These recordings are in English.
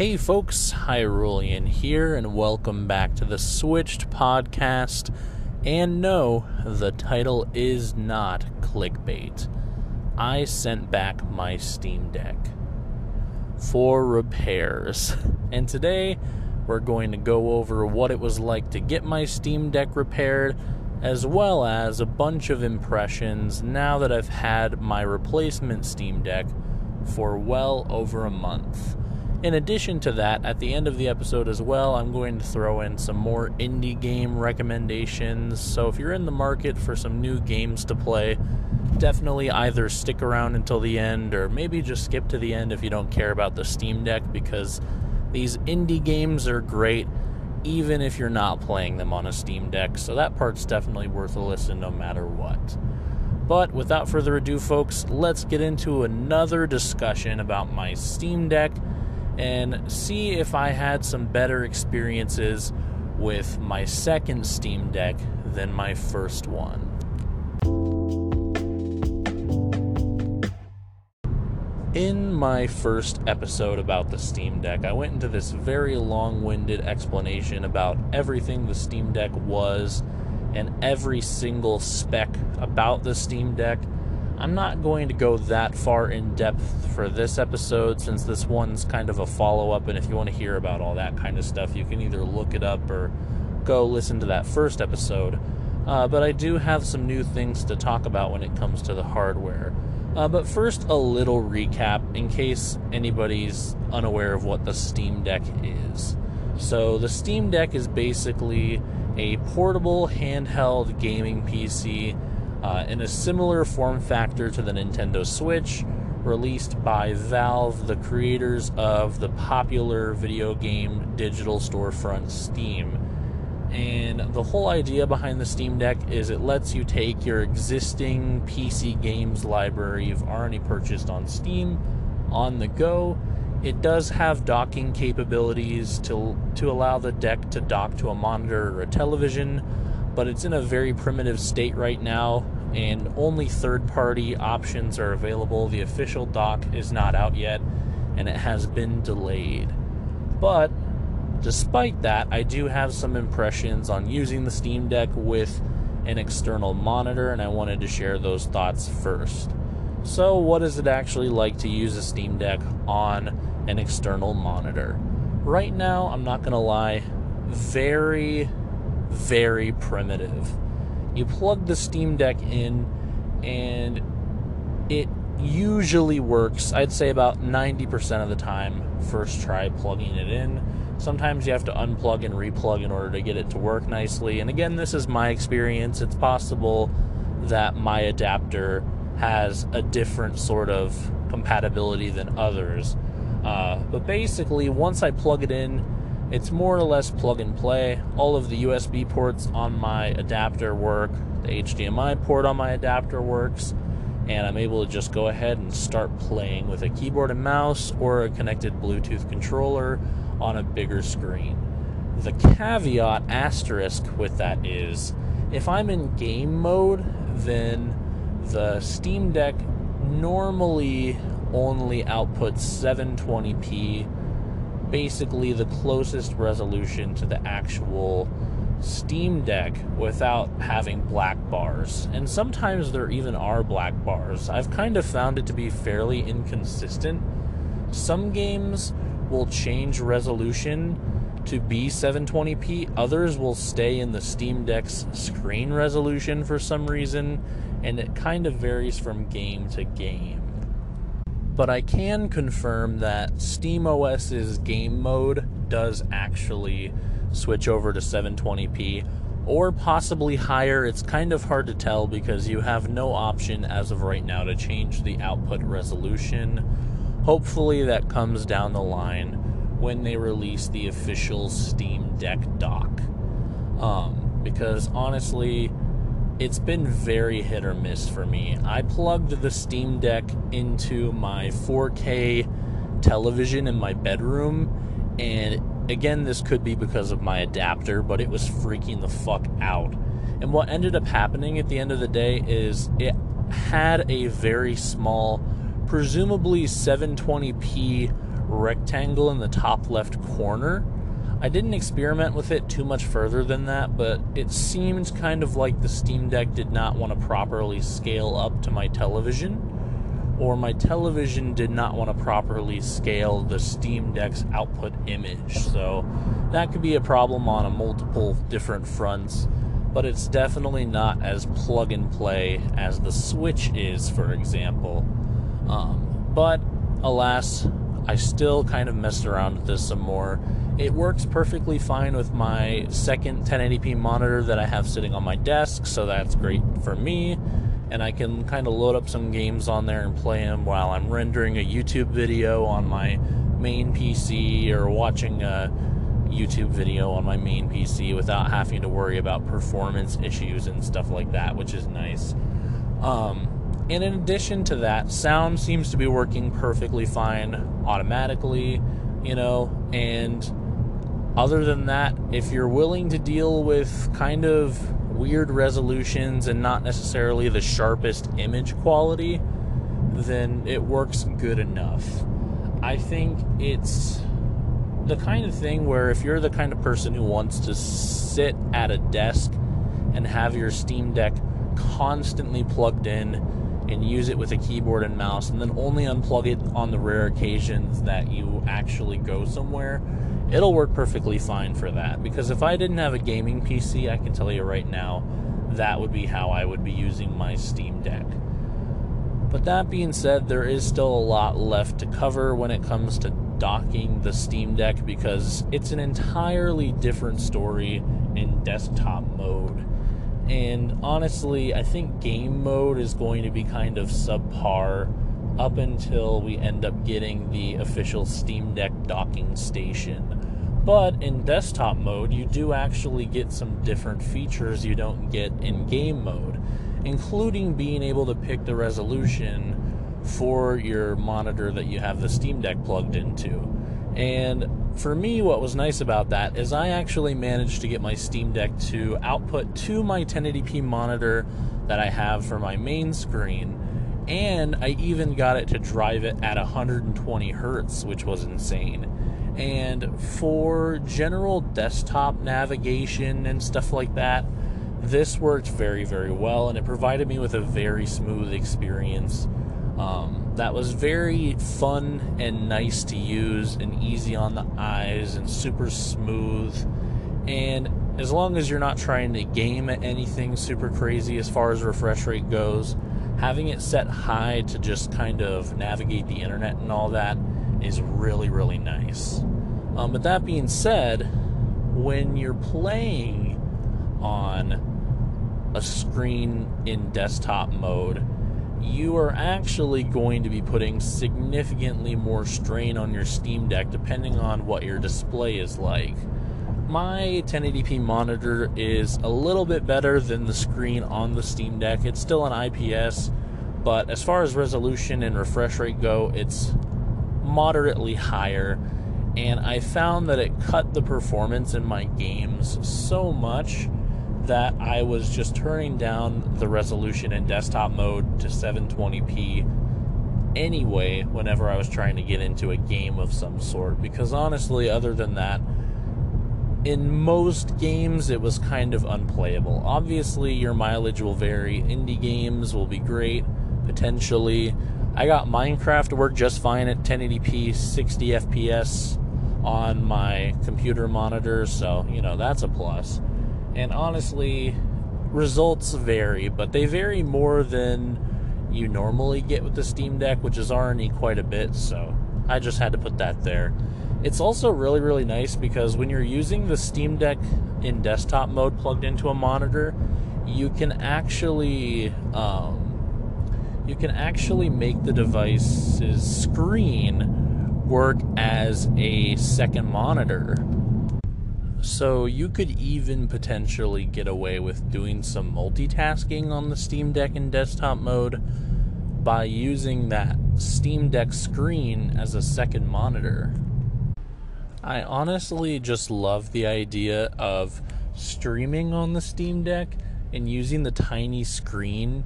Hey folks, Hyrulean here, and welcome back to the Switched Podcast. And no, the title is not clickbait. I sent back my Steam Deck for repairs. And today, we're going to go over what it was like to get my Steam Deck repaired, as well as a bunch of impressions now that I've had my replacement Steam Deck for well over a month. In addition to that, at the end of the episode as well, I'm going to throw in some more indie game recommendations. So if you're in the market for some new games to play, definitely either stick around until the end or maybe just skip to the end if you don't care about the Steam Deck because these indie games are great even if you're not playing them on a Steam Deck. So that part's definitely worth a listen no matter what. But without further ado, folks, let's get into another discussion about my Steam Deck and see if I had some better experiences with my second Steam Deck than my first one. In my first episode about the Steam Deck, I went into this very long winded explanation about everything the Steam Deck was and every single spec about the Steam Deck I'm not going to go that far in depth for this episode since this one's kind of a follow up. And if you want to hear about all that kind of stuff, you can either look it up or go listen to that first episode. Uh, but I do have some new things to talk about when it comes to the hardware. Uh, but first, a little recap in case anybody's unaware of what the Steam Deck is. So, the Steam Deck is basically a portable handheld gaming PC uh, in a similar form factor to the Nintendo Switch, released by Valve, the creators of the popular video game digital storefront Steam. And the whole idea behind the Steam Deck is it lets you take your existing PC games library you've already purchased on Steam on the go. It does have docking capabilities to, to allow the deck to dock to a monitor or a television, but it's in a very primitive state right now, and only third party options are available. The official dock is not out yet, and it has been delayed. But despite that, I do have some impressions on using the Steam Deck with an external monitor, and I wanted to share those thoughts first. So, what is it actually like to use a Steam Deck on an external monitor? Right now, I'm not going to lie, very very primitive. You plug the Steam Deck in, and it usually works, I'd say about 90% of the time, first try plugging it in. Sometimes you have to unplug and replug in order to get it to work nicely. And again, this is my experience. It's possible that my adapter has a different sort of compatibility than others. Uh, but basically, once I plug it in, it's more or less plug and play. All of the USB ports on my adapter work, the HDMI port on my adapter works, and I'm able to just go ahead and start playing with a keyboard and mouse or a connected Bluetooth controller on a bigger screen. The caveat asterisk with that is if I'm in game mode, then the Steam Deck normally only outputs 720p basically the closest resolution to the actual Steam Deck without having black bars. And sometimes there even are black bars. I've kind of found it to be fairly inconsistent. Some games will change resolution to be 720p, others will stay in the Steam Deck's screen resolution for some reason, and it kind of varies from game to game but I can confirm that SteamOS's game mode does actually switch over to 720p or possibly higher. It's kind of hard to tell because you have no option as of right now to change the output resolution. Hopefully, that comes down the line when they release the official Steam Deck dock. Um, because honestly, it's been very hit or miss for me. I plugged the Steam Deck into my 4K television in my bedroom, and again, this could be because of my adapter, but it was freaking the fuck out. And what ended up happening at the end of the day is it had a very small, presumably 720p rectangle in the top left corner. I didn't experiment with it too much further than that, but it seemed kind of like the Steam Deck did not want to properly scale up to my television, or my television did not want to properly scale the Steam Deck's output image. So that could be a problem on a multiple different fronts, but it's definitely not as plug and play as the Switch is, for example. Um, but alas, I still kind of messed around with this some more it works perfectly fine with my second 1080p monitor that I have sitting on my desk, so that's great for me. And I can kind of load up some games on there and play them while I'm rendering a YouTube video on my main PC or watching a YouTube video on my main PC without having to worry about performance issues and stuff like that, which is nice. Um, and in addition to that, sound seems to be working perfectly fine automatically, you know, and other than that, if you're willing to deal with kind of weird resolutions and not necessarily the sharpest image quality, then it works good enough. I think it's the kind of thing where if you're the kind of person who wants to sit at a desk and have your Steam Deck constantly plugged in and use it with a keyboard and mouse and then only unplug it on the rare occasions that you actually go somewhere it'll work perfectly fine for that. Because if I didn't have a gaming PC, I can tell you right now, that would be how I would be using my Steam Deck. But that being said, there is still a lot left to cover when it comes to docking the Steam Deck because it's an entirely different story in desktop mode. And honestly, I think game mode is going to be kind of subpar up until we end up getting the official Steam Deck docking station. But in desktop mode, you do actually get some different features you don't get in game mode, including being able to pick the resolution for your monitor that you have the Steam Deck plugged into. And for me, what was nice about that is I actually managed to get my Steam Deck to output to my 1080p monitor that I have for my main screen. And I even got it to drive it at 120 hertz, which was insane. And for general desktop navigation and stuff like that, this worked very, very well, and it provided me with a very smooth experience. Um, that was very fun and nice to use, and easy on the eyes, and super smooth. And as long as you're not trying to game at anything super crazy as far as refresh rate goes, having it set high to just kind of navigate the internet and all that is really, really nice. Um, but that being said, when you're playing on a screen in desktop mode, you are actually going to be putting significantly more strain on your Steam Deck depending on what your display is like. My 1080p monitor is a little bit better than the screen on the Steam Deck. It's still an IPS, but as far as resolution and refresh rate go, it's moderately higher and I found that it cut the performance in my games so much that I was just turning down the resolution in desktop mode to 720p anyway whenever I was trying to get into a game of some sort because honestly other than that in most games it was kind of unplayable. Obviously your mileage will vary. Indie games will be great potentially. I got Minecraft to work just fine at 1080p 60 FPS on my computer monitor, so you know that's a plus. And honestly, results vary, but they vary more than you normally get with the Steam Deck, which is already quite a bit, so I just had to put that there. It's also really, really nice because when you're using the Steam Deck in desktop mode plugged into a monitor, you can actually um, you can actually make the device's screen work as a second monitor. So you could even potentially get away with doing some multitasking on the Steam Deck in desktop mode by using that Steam Deck screen as a second monitor. I honestly just love the idea of streaming on the Steam Deck and using the tiny screen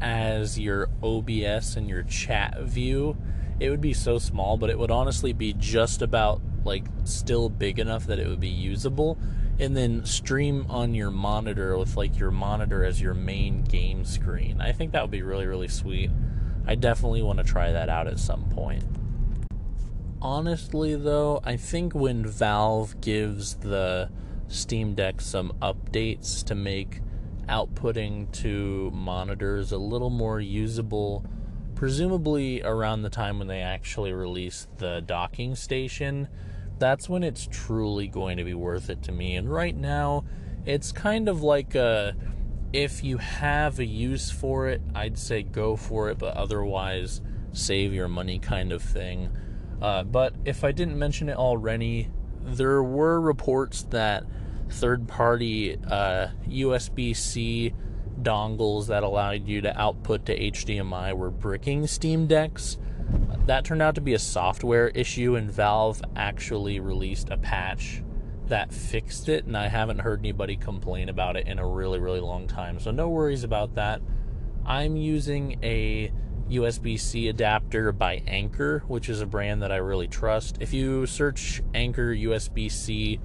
as your OBS and your chat view it would be so small, but it would honestly be just about like still big enough that it would be usable and then stream on your monitor with like your monitor as your main game screen. I think that would be really really sweet. I definitely want to try that out at some point. Honestly though, I think when Valve gives the Steam Deck some updates to make outputting to monitors a little more usable presumably around the time when they actually release the docking station, that's when it's truly going to be worth it to me. And right now, it's kind of like a if you have a use for it, I'd say go for it, but otherwise, save your money kind of thing. Uh, but if I didn't mention it already, there were reports that third party uh, USB C dongles that allowed you to output to HDMI were bricking Steam Decks. That turned out to be a software issue, and Valve actually released a patch that fixed it, and I haven't heard anybody complain about it in a really, really long time. So, no worries about that. I'm using a USB C adapter by Anker, which is a brand that I really trust. If you search Anker USB C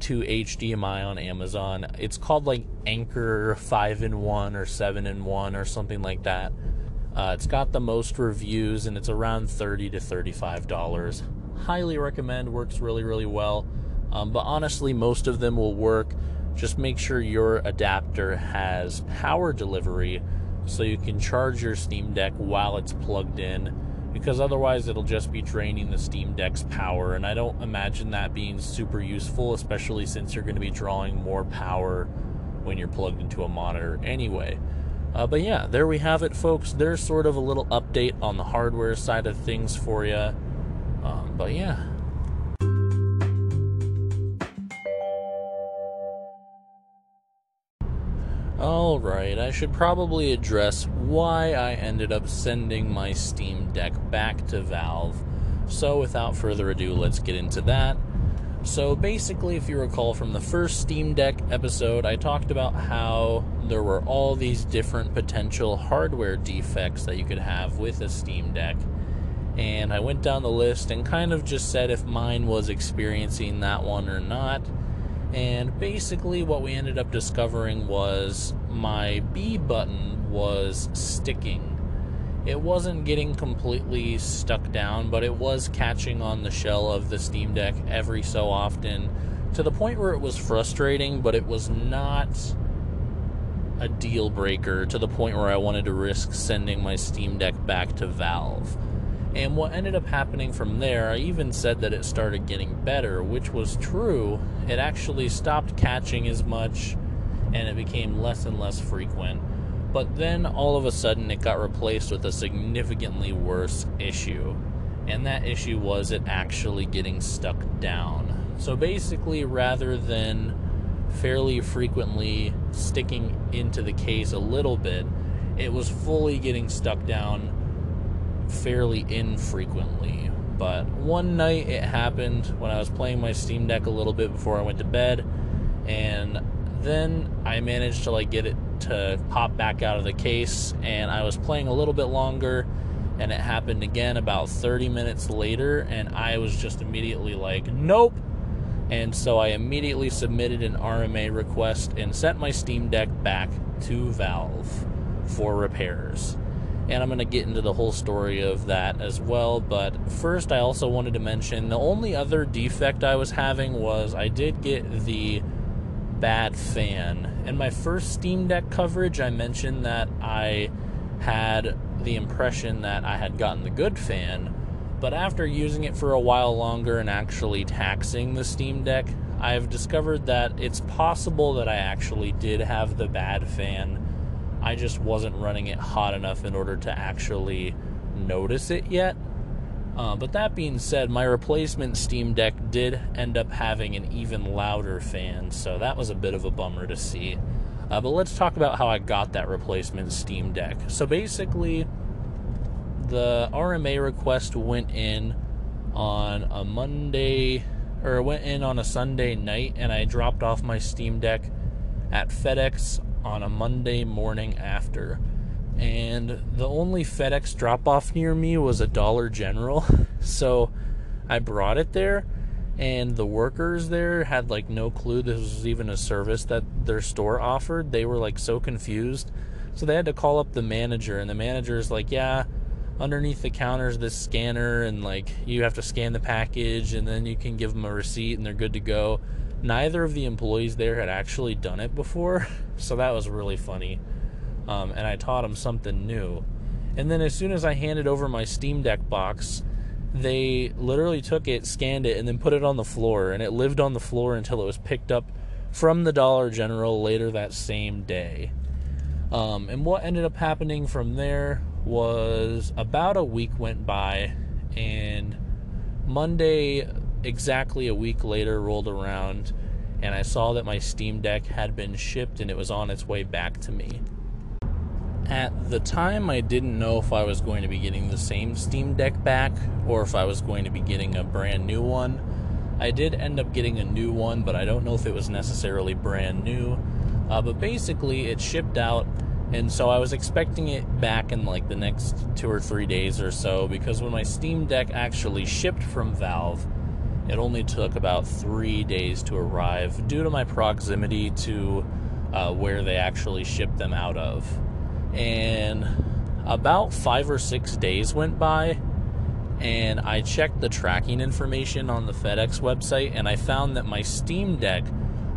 to HDMI on Amazon. It's called like Anker 5 in 1 or 7 in 1 or something like that. Uh, it's got the most reviews and it's around 30 to $35. Highly recommend, works really, really well. Um, but honestly, most of them will work. Just make sure your adapter has power delivery so you can charge your Steam Deck while it's plugged in because otherwise it'll just be draining the Steam Deck's power, and I don't imagine that being super useful, especially since you're going to be drawing more power when you're plugged into a monitor anyway. Uh, but yeah, there we have it, folks. There's sort of a little update on the hardware side of things for you. Um, but yeah, Alright, I should probably address why I ended up sending my Steam Deck back to Valve. So, without further ado, let's get into that. So, basically, if you recall from the first Steam Deck episode, I talked about how there were all these different potential hardware defects that you could have with a Steam Deck. And I went down the list and kind of just said if mine was experiencing that one or not and basically, what we ended up discovering was my B button was sticking. It wasn't getting completely stuck down, but it was catching on the shell of the Steam Deck every so often to the point where it was frustrating, but it was not a deal breaker to the point where I wanted to risk sending my Steam Deck back to Valve. And what ended up happening from there, I even said that it started getting better, which was true. It actually stopped catching as much and it became less and less frequent. But then all of a sudden it got replaced with a significantly worse issue. And that issue was it actually getting stuck down. So basically, rather than fairly frequently sticking into the case a little bit, it was fully getting stuck down fairly infrequently. But one night it happened when I was playing my Steam Deck a little bit before I went to bed, and then I managed to like get it to pop back out of the case, and I was playing a little bit longer, and it happened again about 30 minutes later, and I was just immediately like, nope. And so I immediately submitted an RMA request and sent my Steam Deck back to Valve for repairs and I'm going to get into the whole story of that as well. But first, I also wanted to mention the only other defect I was having was I did get the bad fan. In my first Steam Deck coverage, I mentioned that I had the impression that I had gotten the good fan, but after using it for a while longer and actually taxing the Steam Deck, I've discovered that it's possible that I actually did have the bad fan I just wasn't running it hot enough in order to actually notice it yet. Uh, but that being said, my replacement Steam Deck did end up having an even louder fan, so that was a bit of a bummer to see. Uh, but let's talk about how I got that replacement Steam Deck. So basically, the RMA request went in on a Monday, or went in on a Sunday night, and I dropped off my Steam Deck at FedEx on a Monday morning after. and the only FedEx drop off near me was a Dollar General. So I brought it there, and the workers there had like no clue this was even a service that their store offered. They were like so confused. So they had to call up the manager, and the manager is like, Yeah, underneath the counter is this scanner, and like you have to scan the package, and then you can give them a receipt, and they're good to go. Neither of the employees there had actually done it before, so that was really funny um, and I taught them something new. And then as soon as I handed over my Steam Deck box, they literally took it, scanned it, and then put it on the floor, and it lived on the floor until it was picked up from the Dollar General later that same day. Um, and what ended up happening from there was about a week went by, and Monday, exactly a week later, rolled around, and I saw that my Steam Deck had been shipped and it was on its way back to me. At the time, I didn't know if I was going to be getting the same Steam Deck back or if I was going to be getting a brand new one. I did end up getting a new one, but I don't know if it was necessarily brand new. Uh, but basically, it shipped out, and so I was expecting it back in like the next two or three days or so because when my Steam Deck actually shipped from Valve, it only took about three days to arrive due to my proximity to uh, where they actually shipped them out of and about five or six days went by and I checked the tracking information on the FedEx website and I found that my Steam Deck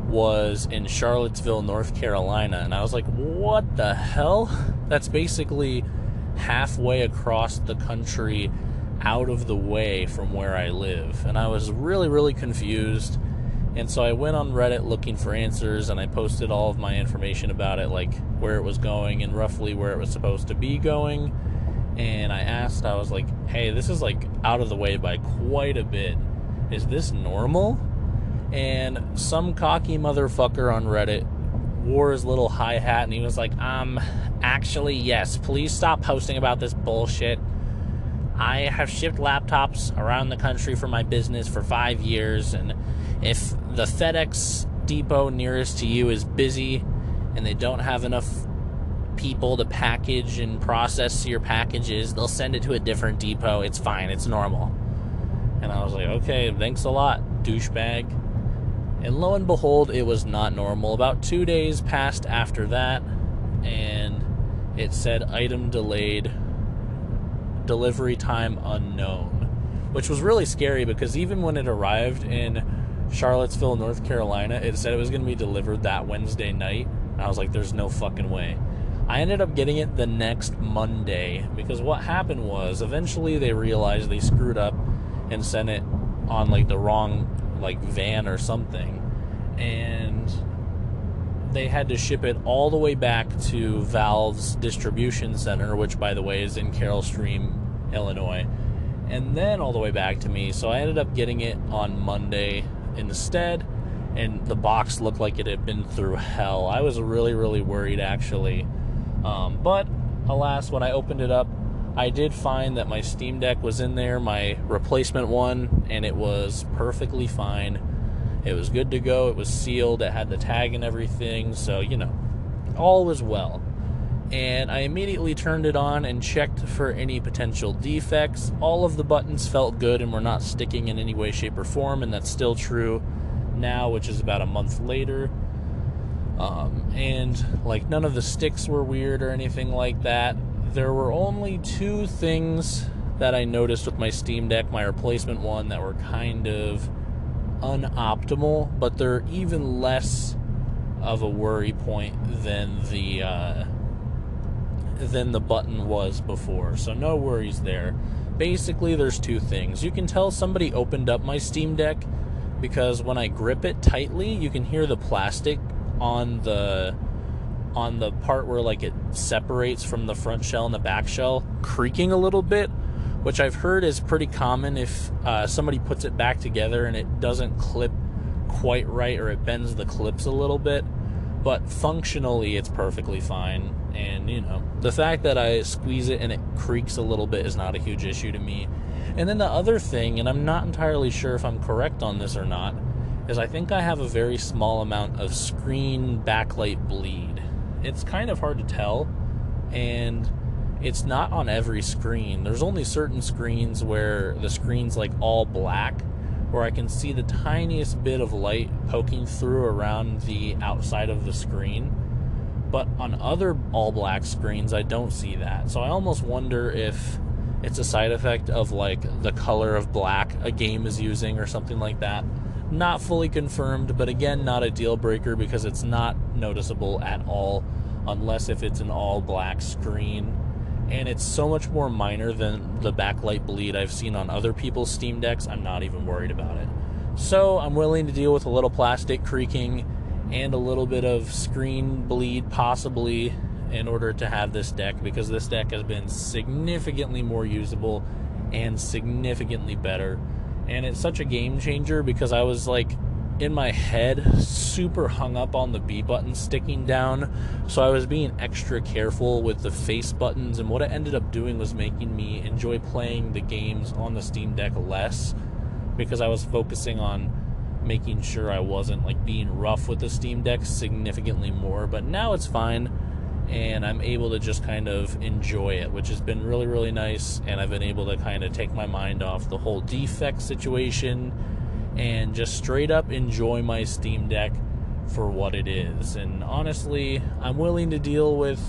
was in Charlottesville, North Carolina. And I was like, what the hell? That's basically halfway across the country out of the way from where I live. And I was really, really confused. And so I went on Reddit looking for answers and I posted all of my information about it, like where it was going and roughly where it was supposed to be going. And I asked, I was like, hey, this is like out of the way by quite a bit. Is this normal? And some cocky motherfucker on Reddit wore his little hi hat and he was like, um, actually, yes, please stop posting about this bullshit. I have shipped laptops around the country for my business for five years, and if the FedEx depot nearest to you is busy and they don't have enough people to package and process your packages, they'll send it to a different depot. It's fine, it's normal. And I was like, okay, thanks a lot, douchebag. And lo and behold, it was not normal. About two days passed after that, and it said item delayed, delivery time unknown, which was really scary because even when it arrived in Charlottesville, North Carolina. It said it was going to be delivered that Wednesday night. I was like, there's no fucking way. I ended up getting it the next Monday because what happened was eventually they realized they screwed up and sent it on like the wrong like van or something and they had to ship it all the way back to Valve's distribution center which by the way is in Carol Stream, Illinois and then all the way back to me. So I ended up getting it on Monday instead, and the box looked like it had been through hell. I was really, really worried actually. Um, but alas, when I opened it up, I did find that my Steam Deck was in there, my replacement one, and it was perfectly fine. It was good to go. It was sealed. It had the tag and everything. So, you know, all was well. And I immediately turned it on and checked for any potential defects. All of the buttons felt good and were not sticking in any way, shape, or form, and that's still true now, which is about a month later. Um, and like none of the sticks were weird or anything like that. There were only two things that I noticed with my Steam Deck, my replacement one, that were kind of unoptimal, but they're even less of a worry point than the uh, than the button was before. So no worries there. Basically, there's two things. You can tell somebody opened up my Steam Deck because when I grip it tightly, you can hear the plastic on the on the part where like it separates from the front shell and the back shell creaking a little bit, which I've heard is pretty common if uh, somebody puts it back together and it doesn't clip quite right or it bends the clips a little bit. But functionally, it's perfectly fine. And, you know, the fact that I squeeze it and it creaks a little bit is not a huge issue to me. And then the other thing, and I'm not entirely sure if I'm correct on this or not, is I think I have a very small amount of screen backlight bleed. It's kind of hard to tell, and it's not on every screen. There's only certain screens where the screen's like all black, where I can see the tiniest bit of light poking through around the outside of the screen. But on other all black screens, I don't see that. So I almost wonder if it's a side effect of like the color of black a game is using or something like that. Not fully confirmed, but again, not a deal breaker because it's not noticeable at all unless if it's an all black screen and it's so much more minor than the backlight bleed I've seen on other people's Steam Decks. I'm not even worried about it. So I'm willing to deal with a little plastic creaking and a little bit of screen bleed, possibly, in order to have this deck because this deck has been significantly more usable and significantly better. And it's such a game changer because I was like in my head super hung up on the B button sticking down. So I was being extra careful with the face buttons. And what it ended up doing was making me enjoy playing the games on the Steam Deck less because I was focusing on making sure I wasn't like being rough with the Steam Deck significantly more. But now it's fine and I'm able to just kind of enjoy it, which has been really, really nice. And I've been able to kind of take my mind off the whole defect situation and just straight up enjoy my Steam Deck for what it is. And honestly, I'm willing to deal with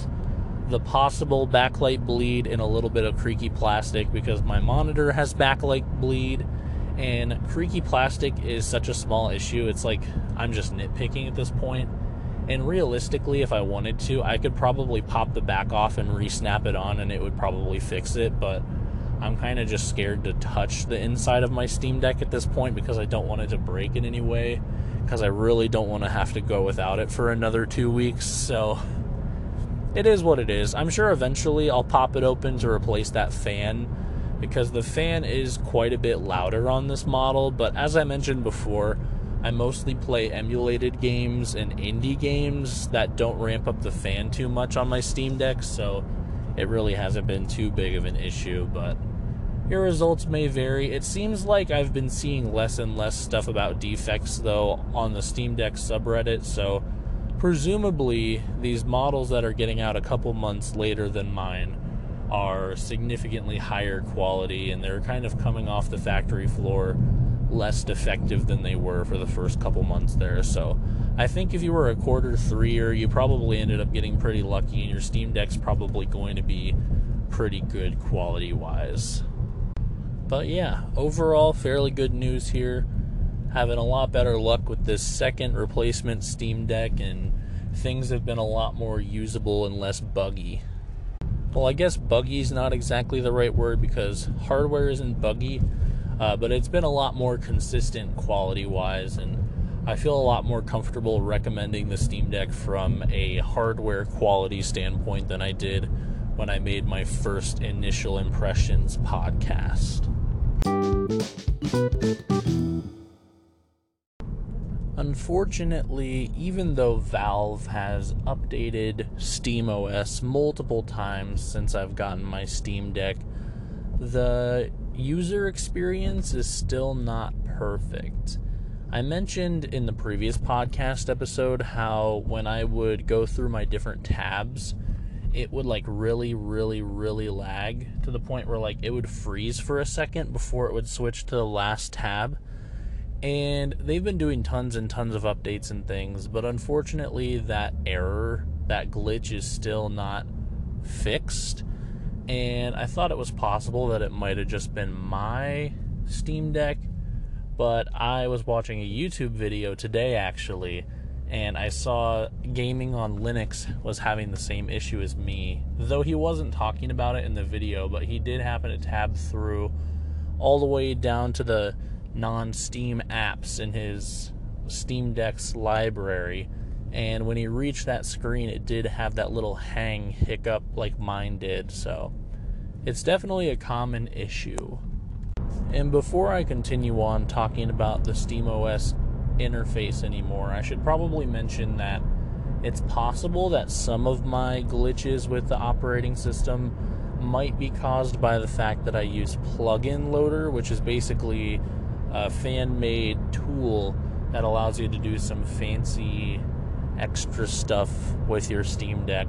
the possible backlight bleed and a little bit of creaky plastic because my monitor has backlight bleed and creaky plastic is such a small issue. It's like I'm just nitpicking at this point. And realistically, if I wanted to, I could probably pop the back off and re snap it on and it would probably fix it. But I'm kind of just scared to touch the inside of my Steam Deck at this point because I don't want it to break in any way. Because I really don't want to have to go without it for another two weeks. So it is what it is. I'm sure eventually I'll pop it open to replace that fan because the fan is quite a bit louder on this model. But as I mentioned before, I mostly play emulated games and indie games that don't ramp up the fan too much on my Steam Deck. So it really hasn't been too big of an issue, but your results may vary. It seems like I've been seeing less and less stuff about defects, though, on the Steam Deck subreddit, so presumably these models that are getting out a couple months later than mine are significantly higher quality and they're kind of coming off the factory floor less defective than they were for the first couple months there. So I think if you were a quarter threer, you probably ended up getting pretty lucky, and your Steam Deck's probably going to be pretty good quality wise. But yeah, overall, fairly good news here. Having a lot better luck with this second replacement Steam Deck, and things have been a lot more usable and less buggy. Well, I guess buggy is not exactly the right word because hardware isn't buggy, uh, but it's been a lot more consistent quality wise, and I feel a lot more comfortable recommending the Steam Deck from a hardware quality standpoint than I did when I made my first initial impressions podcast. Unfortunately, even though Valve has updated Steam OS multiple times since I've gotten my Steam Deck, the user experience is still not perfect. I mentioned in the previous podcast episode how when I would go through my different tabs, it would like really, really, really lag to the point where like it would freeze for a second before it would switch to the last tab. And they've been doing tons and tons of updates and things, but unfortunately, that error, that glitch is still not fixed. And I thought it was possible that it might have just been my Steam Deck but I was watching a YouTube video today actually, and I saw gaming on Linux was having the same issue as me. Though he wasn't talking about it in the video, but he did happen to tab through all the way down to the non Steam apps in his Steam Deck's library. And when he reached that screen, it did have that little hang hiccup like mine did. So it's definitely a common issue. And before I continue on talking about the SteamOS interface anymore, I should probably mention that it's possible that some of my glitches with the operating system might be caused by the fact that I use Plugin Loader, which is basically a fan made tool that allows you to do some fancy extra stuff with your Steam Deck.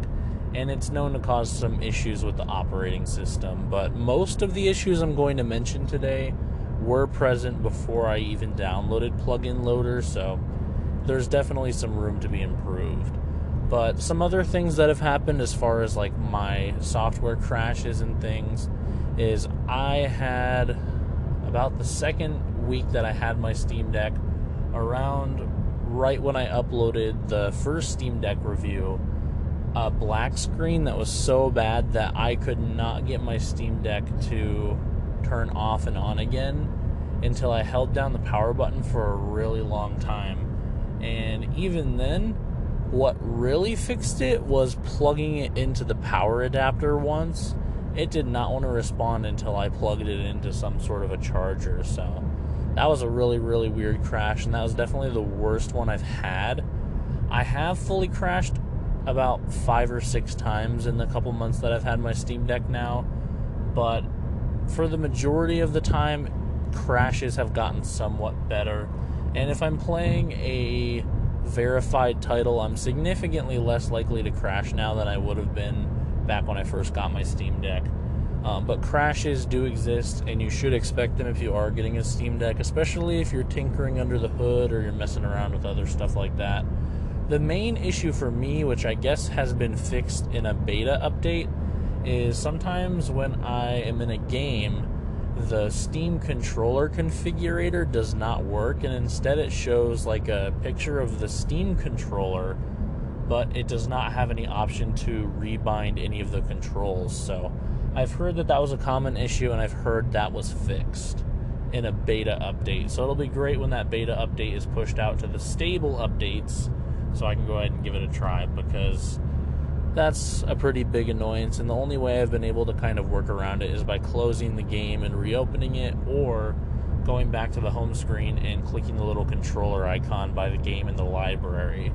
and it's known to cause some issues with the operating system. But most of the issues I'm going to mention today were present before I even downloaded Plugin Loader, so there's definitely some room to be improved. But some other things that have happened as far as like my software crashes and things is I had about the second week that I had my Steam Deck around right when I uploaded the first Steam Deck review a black screen that was so bad that I could not get my Steam Deck to turn off and on again until I held down the power button for a really long time. And even then, what really fixed it was plugging it into the power adapter once. It did not want to respond until I plugged it into some sort of a charger. So that was a really, really weird crash, and that was definitely the worst one I've had. I have fully crashed about five or six times in the couple months that I've had my Steam Deck now, but for the majority of the time, crashes have gotten somewhat better. And if I'm playing a verified title, I'm significantly less likely to crash now than I would have been back when I first got my Steam Deck. Um, but crashes do exist, and you should expect them if you are getting a Steam Deck, especially if you're tinkering under the hood or you're messing around with other stuff like that. The main issue for me, which I guess has been fixed in a beta update, is sometimes when I am in a game, the Steam controller configurator does not work, and instead it shows like a picture of the Steam controller, but it does not have any option to rebind any of the controls. So I've heard that that was a common issue, and I've heard that was fixed in a beta update. So it'll be great when that beta update is pushed out to the stable updates, so I can go ahead and give it a try because that's a pretty big annoyance. And the only way I've been able to kind of work around it is by closing the game and reopening it, or going back to the home screen and clicking the little controller icon by the game in the library.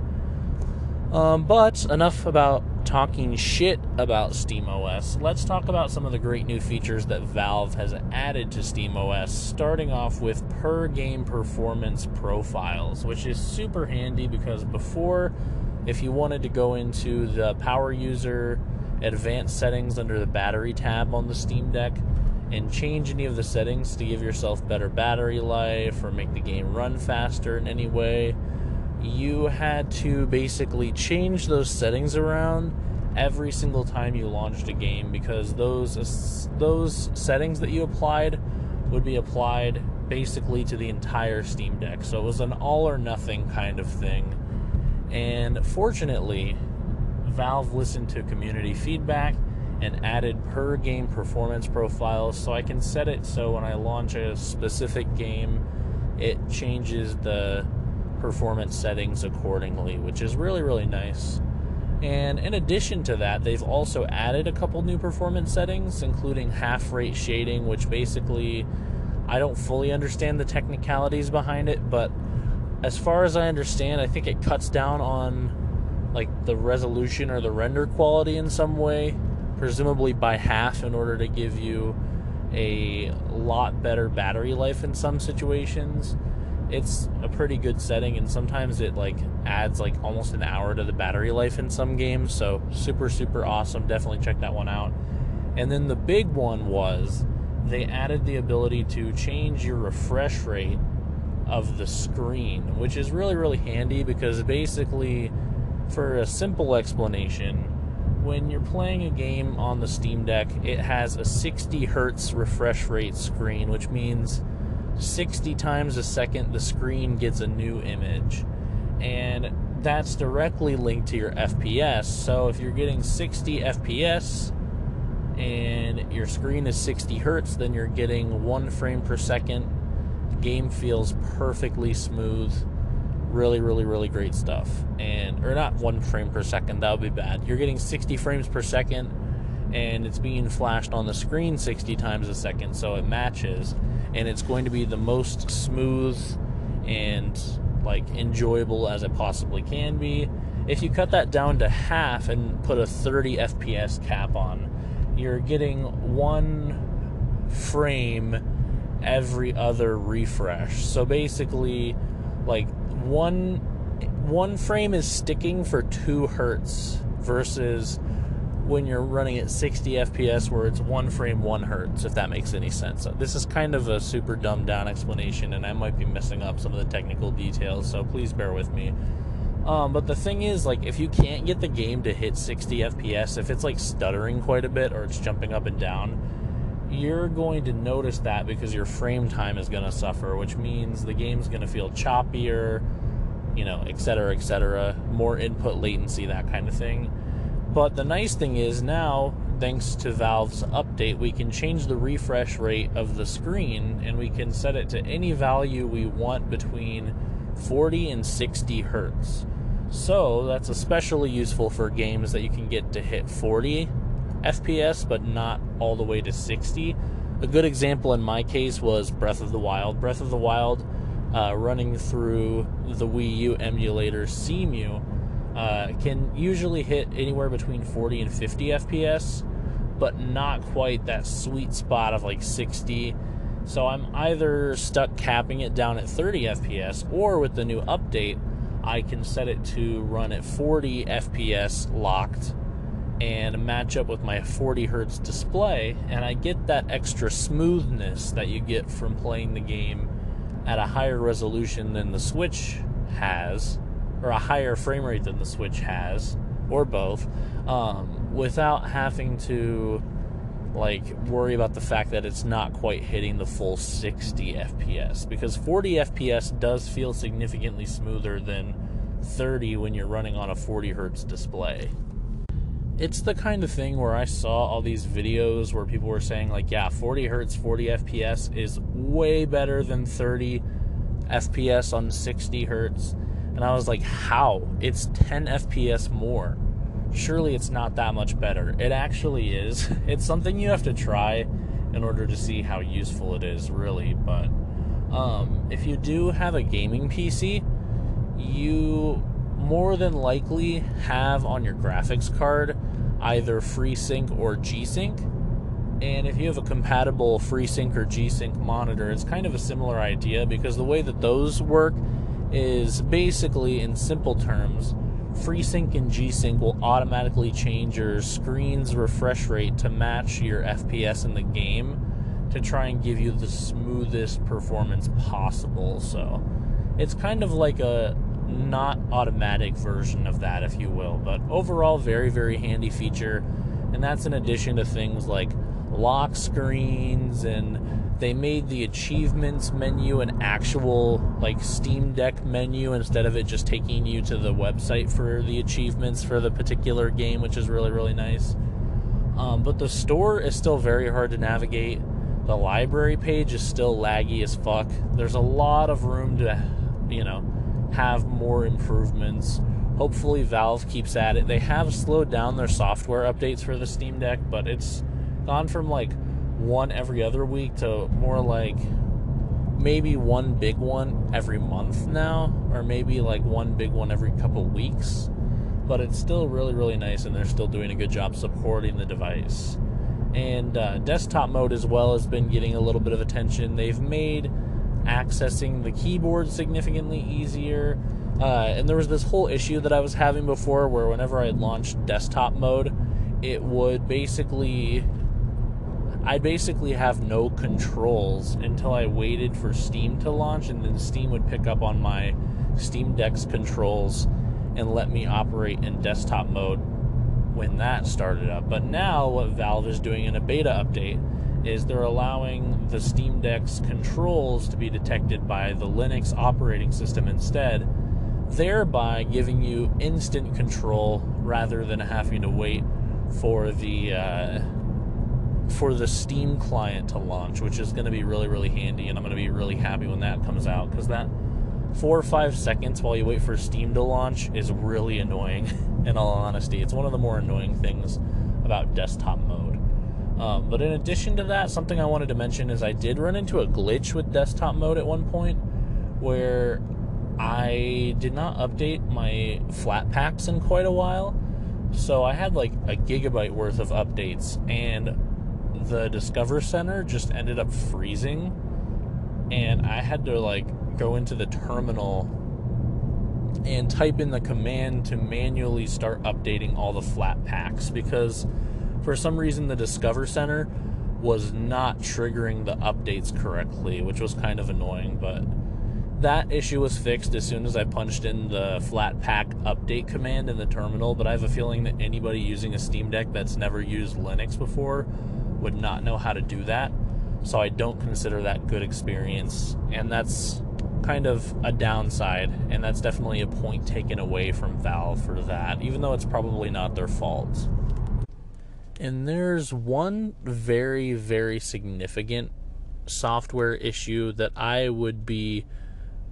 Um, but enough about talking shit about SteamOS. Let's talk about some of the great new features that Valve has added to SteamOS, starting off with per game performance profiles, which is super handy because before if you wanted to go into the power user advanced settings under the battery tab on the Steam Deck and change any of the settings to give yourself better battery life or make the game run faster in any way, you had to basically change those settings around every single time you launched a game because those those settings that you applied would be applied basically to the entire Steam Deck. So it was an all or nothing kind of thing and fortunately, Valve listened to community feedback and added per game performance profiles so I can set it so when I launch a specific game, it changes the performance settings accordingly, which is really, really nice. And in addition to that, they've also added a couple new performance settings, including half rate shading, which basically I don't fully understand the technicalities behind it, but as far as I understand, I think it cuts down on like the resolution or the render quality in some way, presumably by half in order to give you a lot better battery life in some situations. It's a pretty good setting and sometimes it like adds like almost an hour to the battery life in some games, so super super awesome. Definitely check that one out. And then the big one was they added the ability to change your refresh rate of the screen, which is really, really handy because basically, for a simple explanation, when you're playing a game on the Steam Deck, it has a 60 hertz refresh rate screen, which means 60 times a second the screen gets a new image. And that's directly linked to your FPS. So if you're getting 60 FPS and your screen is 60 hertz, then you're getting one frame per second The game feels perfectly smooth. Really, really, really great stuff. And or not one frame per second, that would be bad. You're getting 60 frames per second and it's being flashed on the screen 60 times a second, so it matches. And it's going to be the most smooth and like enjoyable as it possibly can be. If you cut that down to half and put a 30 FPS cap on, you're getting one frame every other refresh. So basically, like one one frame is sticking for two hertz versus when you're running at 60 FPS where it's one frame, one hertz, if that makes any sense. This is kind of a super dumbed down explanation, and I might be messing up some of the technical details, so please bear with me. Um, but the thing is, like, if you can't get the game to hit 60 FPS, if it's like stuttering quite a bit or it's jumping up and down, you're going to notice that because your frame time is going to suffer, which means the game's going to feel choppier, you know, et cetera, et cetera, more input latency, that kind of thing. But the nice thing is now, thanks to Valve's update, we can change the refresh rate of the screen and we can set it to any value we want between 40 and 60 hertz. So that's especially useful for games that you can get to hit 40 FPS but not all the way to 60. A good example in my case was Breath of the Wild. Breath of the Wild, uh, running through the Wii U emulator Cemu uh, can usually hit anywhere between 40 and 50 FPS, but not quite that sweet spot of like 60. So I'm either stuck capping it down at 30 FPS, or with the new update, I can set it to run at 40 FPS locked and match up with my 40 hertz display, and I get that extra smoothness that you get from playing the game at a higher resolution than the Switch has or a higher frame rate than the Switch has, or both, um, without having to like worry about the fact that it's not quite hitting the full 60 FPS because 40 FPS does feel significantly smoother than 30 when you're running on a 40 hertz display. It's the kind of thing where I saw all these videos where people were saying like yeah, 40 hertz 40 FPS is way better than 30 FPS on 60 hertz and I was like, how? It's 10 FPS more. Surely it's not that much better. It actually is. It's something you have to try in order to see how useful it is, really. But um, if you do have a gaming PC, you more than likely have on your graphics card either FreeSync or G-Sync. And if you have a compatible FreeSync or G-Sync monitor, it's kind of a similar idea because the way that those work is basically, in simple terms, FreeSync and G-Sync will automatically change your screen's refresh rate to match your FPS in the game to try and give you the smoothest performance possible. So it's kind of like a not automatic version of that, if you will. But overall, very, very handy feature. And that's in addition to things like lock screens and they made the achievements menu an actual like Steam Deck menu instead of it just taking you to the website for the achievements for the particular game, which is really really nice. Um, but the store is still very hard to navigate. The library page is still laggy as fuck. There's a lot of room to, you know, have more improvements. Hopefully, Valve keeps at it. They have slowed down their software updates for the Steam Deck, but it's gone from like one every other week to more like maybe one big one every month now, or maybe like one big one every couple weeks. But it's still really, really nice, and they're still doing a good job supporting the device. And uh, desktop mode as well has been getting a little bit of attention. They've made accessing the keyboard significantly easier. Uh, and there was this whole issue that I was having before where whenever I launched desktop mode, it would basically I basically have no controls until I waited for Steam to launch, and then Steam would pick up on my Steam Deck's controls and let me operate in desktop mode when that started up. But now, what Valve is doing in a beta update is they're allowing the Steam Deck's controls to be detected by the Linux operating system instead, thereby giving you instant control rather than having to wait for the. Uh, for the Steam client to launch, which is going to be really, really handy, and I'm going to be really happy when that comes out because that four or five seconds while you wait for Steam to launch is really annoying. In all honesty, it's one of the more annoying things about desktop mode. Um, but in addition to that, something I wanted to mention is I did run into a glitch with desktop mode at one point where I did not update my Flatpaks in quite a while. So I had like a gigabyte worth of updates, and the Discover Center just ended up freezing, and I had to like go into the terminal and type in the command to manually start updating all the Flatpaks because for some reason the Discover Center was not triggering the updates correctly, which was kind of annoying, but that issue was fixed as soon as I punched in the Flatpak update command in the terminal, but I have a feeling that anybody using a Steam Deck that's never used Linux before would not know how to do that. So I don't consider that good experience, and that's kind of a downside, and that's definitely a point taken away from Valve for that, even though it's probably not their fault. And there's one very, very significant software issue that I would be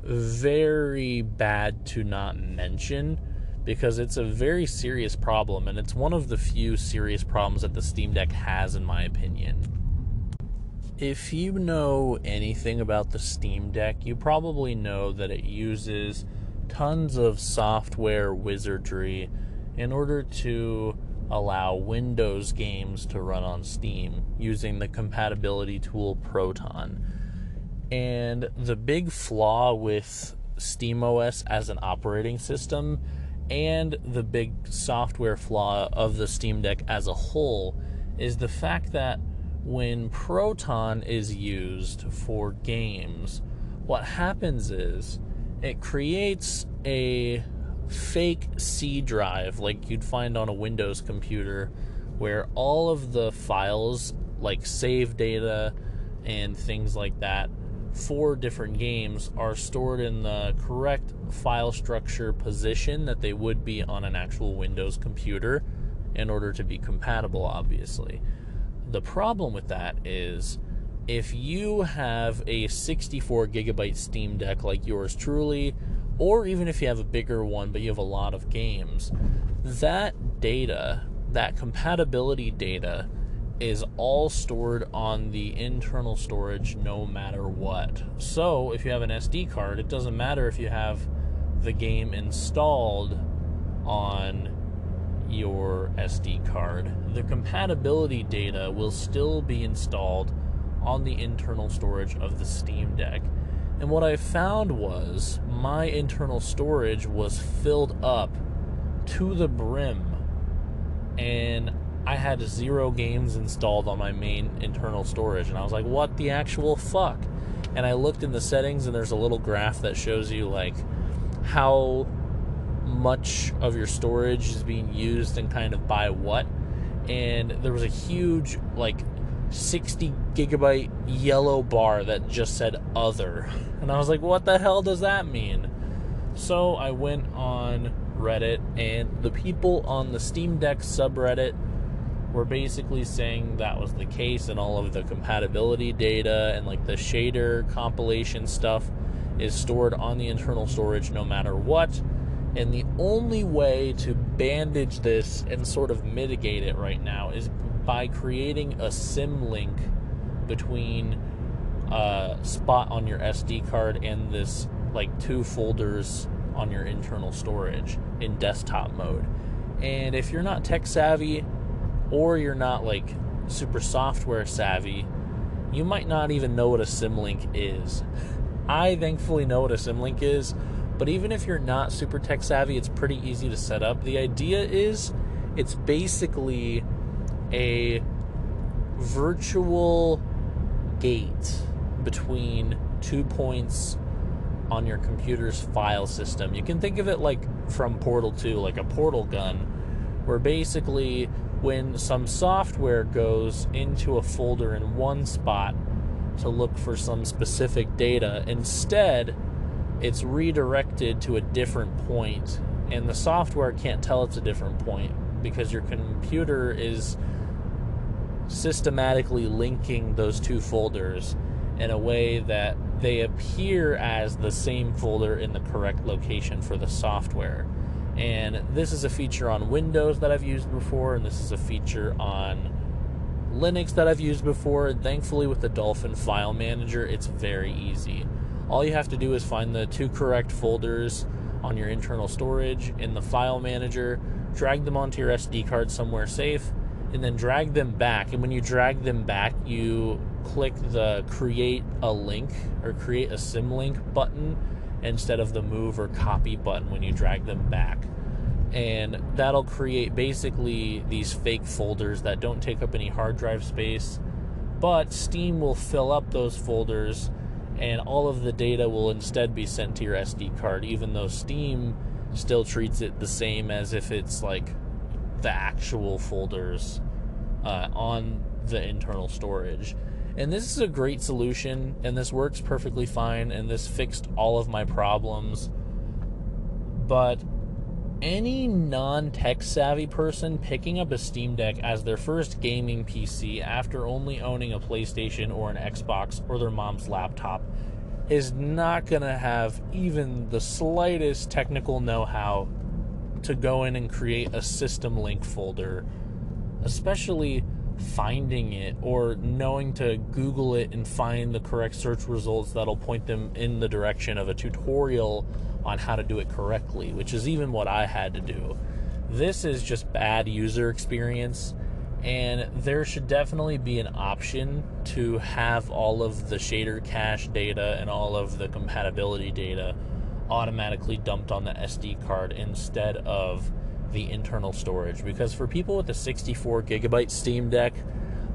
very bad to not mention because it's a very serious problem and it's one of the few serious problems that the Steam Deck has, in my opinion if you know anything about the Steam Deck, you probably know that it uses tons of software wizardry in order to allow Windows games to run on Steam using the compatibility tool Proton. And the big flaw with SteamOS as an operating system and the big software flaw of the Steam Deck as a whole is the fact that when Proton is used for games, what happens is it creates a fake C drive like you'd find on a Windows computer where all of the files like save data and things like that for different games are stored in the correct file structure position that they would be on an actual Windows computer in order to be compatible obviously. The problem with that is if you have a 64 gigabyte Steam Deck like yours truly, or even if you have a bigger one but you have a lot of games, that data, that compatibility data, is all stored on the internal storage no matter what. So if you have an SD card, it doesn't matter if you have the game installed on your SD card, the compatibility data will still be installed on the internal storage of the Steam Deck. And what I found was my internal storage was filled up to the brim, and I had zero games installed on my main internal storage. And I was like, what the actual fuck? And I looked in the settings, and there's a little graph that shows you, like, how much of your storage is being used and kind of by what. And there was a huge, like, 60 gigabyte yellow bar that just said other. And I was like, what the hell does that mean? So I went on Reddit, and the people on the Steam Deck subreddit were basically saying that was the case, and all of the compatibility data and like the shader compilation stuff is stored on the internal storage no matter what. And the only way to bandage this and sort of mitigate it right now is by creating a symlink between a uh, spot on your SD card and this like two folders on your internal storage in desktop mode. And if you're not tech savvy or you're not like super software savvy, you might not even know what a symlink is. I thankfully know what a symlink is but even if you're not super tech savvy, it's pretty easy to set up. The idea is it's basically a virtual gate between two points on your computer's file system. You can think of it like from Portal 2, like a portal gun, where basically when some software goes into a folder in one spot to look for some specific data, instead it's redirected to a different point, and the software can't tell it's a different point because your computer is systematically linking those two folders in a way that they appear as the same folder in the correct location for the software. And this is a feature on Windows that I've used before, and this is a feature on Linux that I've used before. And thankfully, with the Dolphin File Manager, it's very easy. All you have to do is find the two correct folders on your internal storage in the file manager, drag them onto your SD card somewhere safe, and then drag them back. And when you drag them back, you click the create a link or create a symlink button, instead of the move or copy button when you drag them back. And that'll create basically these fake folders that don't take up any hard drive space, but Steam will fill up those folders and all of the data will instead be sent to your SD card, even though Steam still treats it the same as if it's like the actual folders uh, on the internal storage. And this is a great solution, and this works perfectly fine, and this fixed all of my problems. But any non tech savvy person picking up a Steam Deck as their first gaming PC after only owning a PlayStation or an Xbox or their mom's laptop is not going to have even the slightest technical know how to go in and create a system link folder, especially finding it or knowing to Google it and find the correct search results that'll point them in the direction of a tutorial on how to do it correctly, which is even what I had to do. This is just bad user experience, and there should definitely be an option to have all of the shader cache data and all of the compatibility data automatically dumped on the SD card instead of the internal storage because for people with a 64 gigabyte Steam Deck,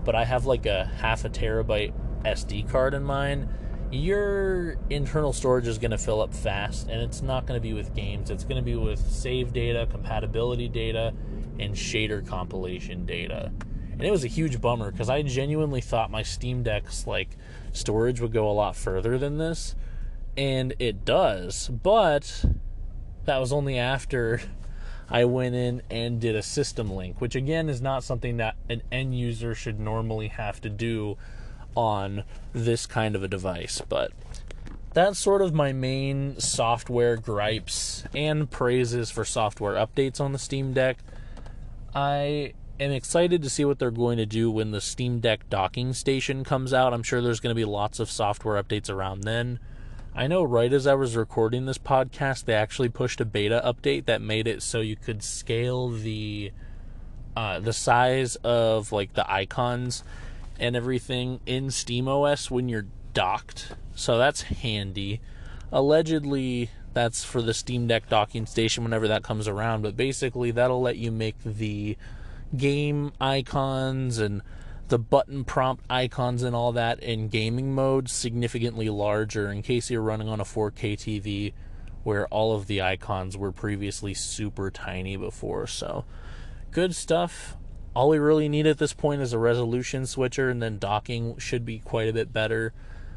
but I have like a half a terabyte SD card in mine, your internal storage is going to fill up fast and it's not going to be with games. It's going to be with save data, compatibility data, and shader compilation data. And it was a huge bummer because I genuinely thought my Steam Deck's like storage would go a lot further than this. And it does, but that was only after I went in and did a system link, which again is not something that an end user should normally have to do on this kind of a device. But that's sort of my main software gripes and praises for software updates on the Steam Deck. I am excited to see what they're going to do when the Steam Deck docking station comes out. I'm sure there's going to be lots of software updates around then. I know right as I was recording this podcast, they actually pushed a beta update that made it so you could scale the uh, the size of like the icons and everything in SteamOS when you're docked. So that's handy. Allegedly, that's for the Steam Deck docking station whenever that comes around, but basically that'll let you make the game icons and the button prompt icons and all that in gaming mode significantly larger in case you're running on a 4K TV where all of the icons were previously super tiny before. So, good stuff. All we really need at this point is a resolution switcher, and then docking should be quite a bit better.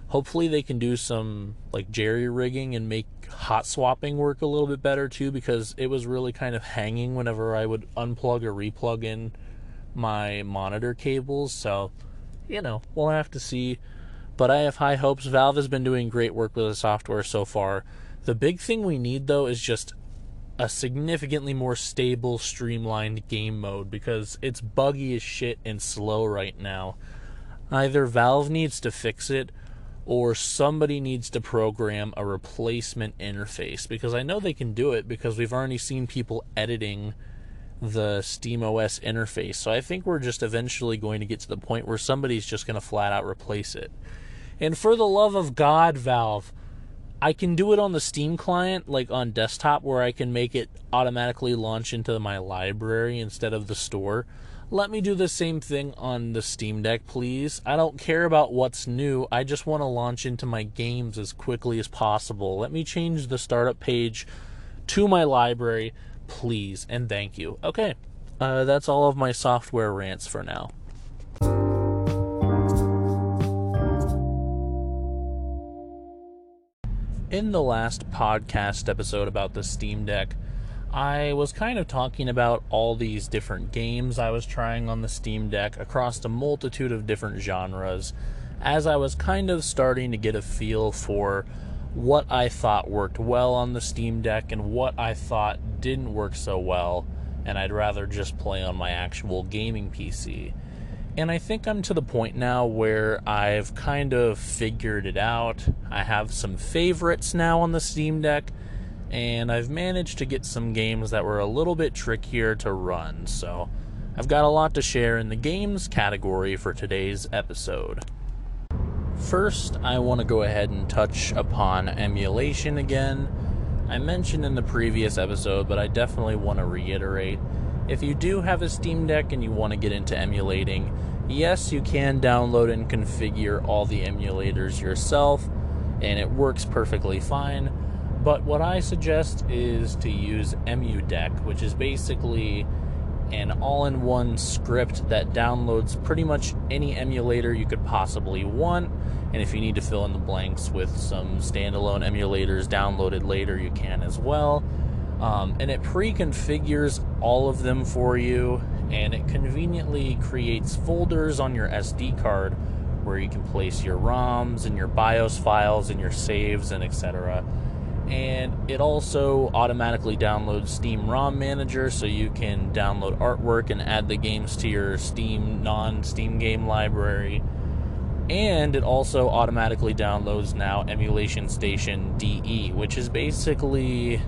Hopefully, they can do some like jerry rigging and make hot swapping work a little bit better too, because it was really kind of hanging whenever I would unplug or replug in my monitor cables. So, you know, we'll have to see. But I have high hopes. Valve has been doing great work with the software so far. The big thing we need, though, is just a significantly more stable, streamlined game mode because it's buggy as shit and slow right now. Either Valve needs to fix it or somebody needs to program a replacement interface because I know they can do it because we've already seen people editing the Steam OS interface. So I think we're just eventually going to get to the point where somebody's just going to flat out replace it. And for the love of God, Valve, I can do it on the Steam client, like on desktop, where I can make it automatically launch into my library instead of the store. Let me do the same thing on the Steam Deck, please. I don't care about what's new. I just want to launch into my games as quickly as possible. Let me change the startup page to my library please, and thank you. Okay, uh, that's all of my software rants for now. In the last podcast episode about the Steam Deck, I was kind of talking about all these different games I was trying on the Steam Deck across a multitude of different genres as I was kind of starting to get a feel for what I thought worked well on the Steam Deck and what I thought didn't work so well, and I'd rather just play on my actual gaming PC. And I think I'm to the point now where I've kind of figured it out. I have some favorites now on the Steam Deck, and I've managed to get some games that were a little bit trickier to run. So I've got a lot to share in the games category for today's episode. First, I want to go ahead and touch upon emulation again. I mentioned in the previous episode, but I definitely want to reiterate. If you do have a Steam Deck and you want to get into emulating, yes, you can download and configure all the emulators yourself, and it works perfectly fine. But what I suggest is to use EmuDeck, which is basically an all in one script that downloads pretty much any emulator you could possibly want. And if you need to fill in the blanks with some standalone emulators downloaded later, you can as well. Um, and it pre configures all of them for you, and it conveniently creates folders on your SD card where you can place your ROMs and your BIOS files and your saves and etc and it also automatically downloads Steam ROM Manager so you can download artwork and add the games to your Steam non Steam game library. And it also automatically downloads now EmulationStation DE, which is basically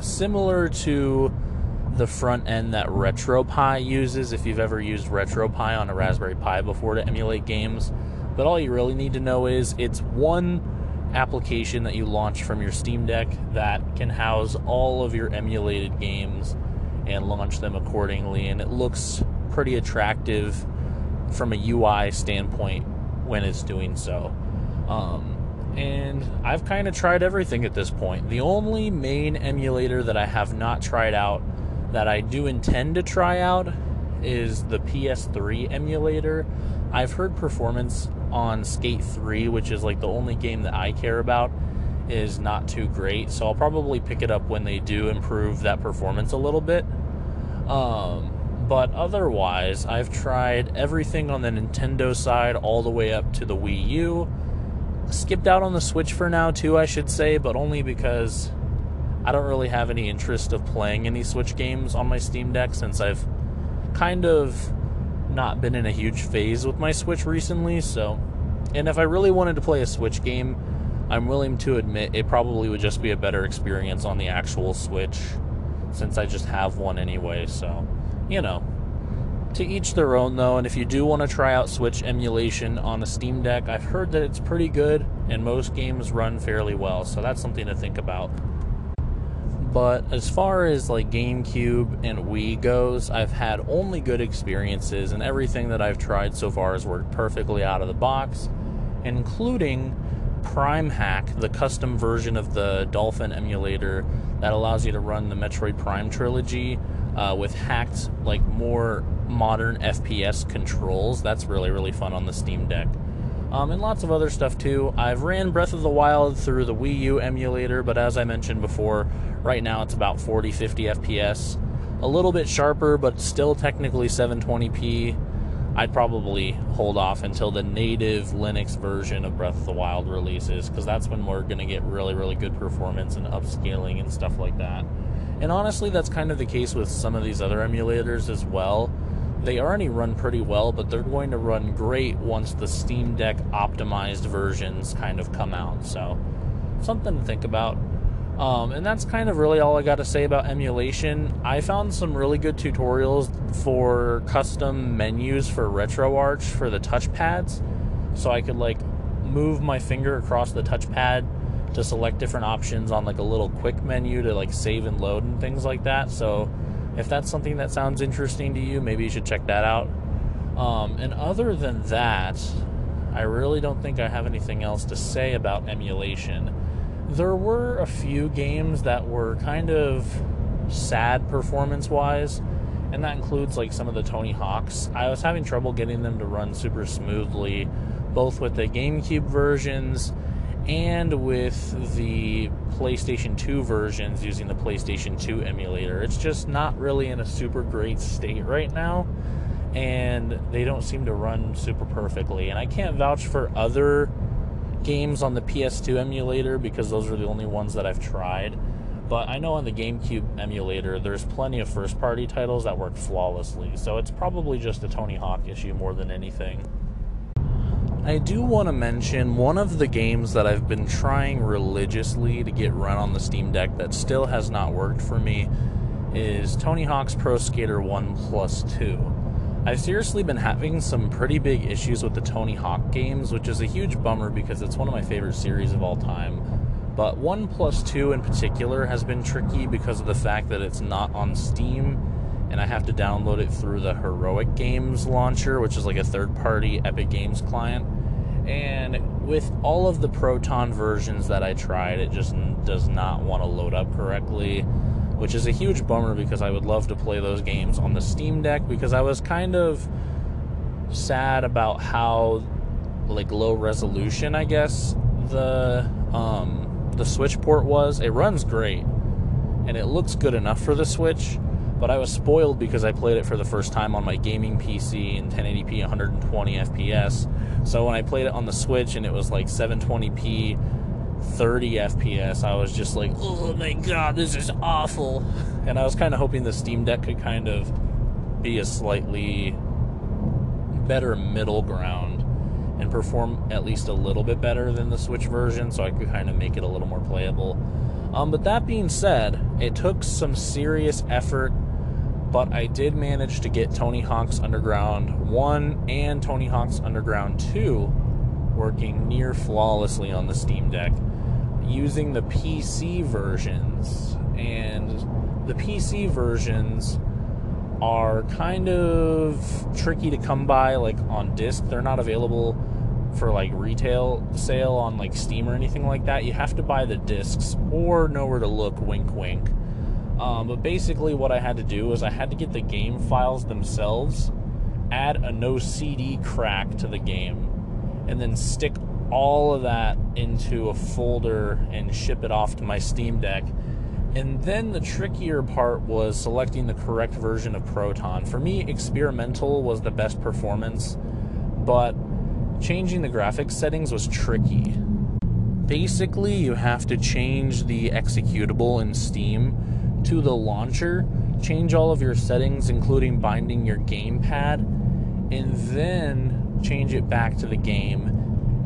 similar to the front end that RetroPie uses if you've ever used RetroPie on a Raspberry Pi before to emulate games. But all you really need to know is it's one application that you launch from your Steam Deck that can house all of your emulated games and launch them accordingly. And it looks pretty attractive from a UI standpoint when it's doing so. Um, and I've kind of tried everything at this point. The only main emulator that I have not tried out that I do intend to try out is the PS3 emulator. I've heard performance on Skate 3, which is like the only game that I care about, is not too great. So I'll probably pick it up when they do improve that performance a little bit. Um, but otherwise, I've tried everything on the Nintendo side all the way up to the Wii U. Skipped out on the Switch for now, too, I should say, but only because I don't really have any interest of playing any Switch games on my Steam Deck since I've kind of not been in a huge phase with my Switch recently, so. And if I really wanted to play a Switch game, I'm willing to admit it probably would just be a better experience on the actual Switch, since I just have one anyway, so. You know. To each their own, though, and if you do want to try out Switch emulation on a Steam Deck, I've heard that it's pretty good, and most games run fairly well, so that's something to think about. But as far as like GameCube and Wii goes, I've had only good experiences, and everything that I've tried so far has worked perfectly out of the box, including PrimeHack, the custom version of the Dolphin emulator that allows you to run the Metroid Prime trilogy uh, with hacked, like more modern FPS controls. That's really, really fun on the Steam Deck um, and lots of other stuff too. I've ran Breath of the Wild through the Wii U emulator, but as I mentioned before, right now it's about 40 50 FPS. A little bit sharper, but still technically 720p. I'd probably hold off until the native Linux version of Breath of the Wild releases, because that's when we're going to get really, really good performance and upscaling and stuff like that. And honestly, that's kind of the case with some of these other emulators as well they already run pretty well, but they're going to run great once the Steam Deck optimized versions kind of come out. So, something to think about. Um, and that's kind of really all I got to say about emulation. I found some really good tutorials for custom menus for RetroArch for the touchpads. So I could like move my finger across the touchpad to select different options on like a little quick menu to like save and load and things like that. So if that's something that sounds interesting to you, maybe you should check that out. Um, and other than that, I really don't think I have anything else to say about emulation. There were a few games that were kind of sad performance wise, and that includes like some of the Tony Hawks. I was having trouble getting them to run super smoothly, both with the GameCube versions and with the PlayStation 2 versions using the PlayStation 2 emulator. It's just not really in a super great state right now, and they don't seem to run super perfectly. And I can't vouch for other games on the PS2 emulator because those are the only ones that I've tried. But I know on the GameCube emulator, there's plenty of first party titles that work flawlessly, so it's probably just a Tony Hawk issue more than anything. I do want to mention one of the games that I've been trying religiously to get run on the Steam Deck that still has not worked for me is Tony Hawk's Pro Skater 1 Plus 2. I've seriously been having some pretty big issues with the Tony Hawk games, which is a huge bummer because it's one of my favorite series of all time. But 1 plus 2 in particular has been tricky because of the fact that it's not on Steam and I have to download it through the Heroic Games launcher, which is like a third party Epic Games client. And with all of the Proton versions that I tried, it just does not want to load up correctly which is a huge bummer because I would love to play those games on the Steam Deck because I was kind of sad about how like low resolution I guess the um, the Switch port was. It runs great and it looks good enough for the Switch, but I was spoiled because I played it for the first time on my gaming PC in 1080p 120 FPS. So when I played it on the Switch and it was like 720p 30 FPS, I was just like, oh my god, this is awful. And I was kind of hoping the Steam Deck could kind of be a slightly better middle ground and perform at least a little bit better than the Switch version so I could kind of make it a little more playable. Um, but that being said, it took some serious effort, but I did manage to get Tony Hawk's Underground 1 and Tony Hawk's Underground 2 working near flawlessly on the Steam Deck using the PC versions. And the PC versions are kind of tricky to come by like on disc. They're not available for like retail sale on like Steam or anything like that. You have to buy the discs or nowhere to look, wink wink. Um, but basically, what I had to do was I had to get the game files themselves, add a no CD crack to the game, and then stick all of that into a folder and ship it off to my Steam Deck. And then the trickier part was selecting the correct version of Proton. For me, experimental was the best performance, but changing the graphics settings was tricky. Basically, you have to change the executable in Steam to the launcher, change all of your settings, including binding your gamepad, and then change it back to the game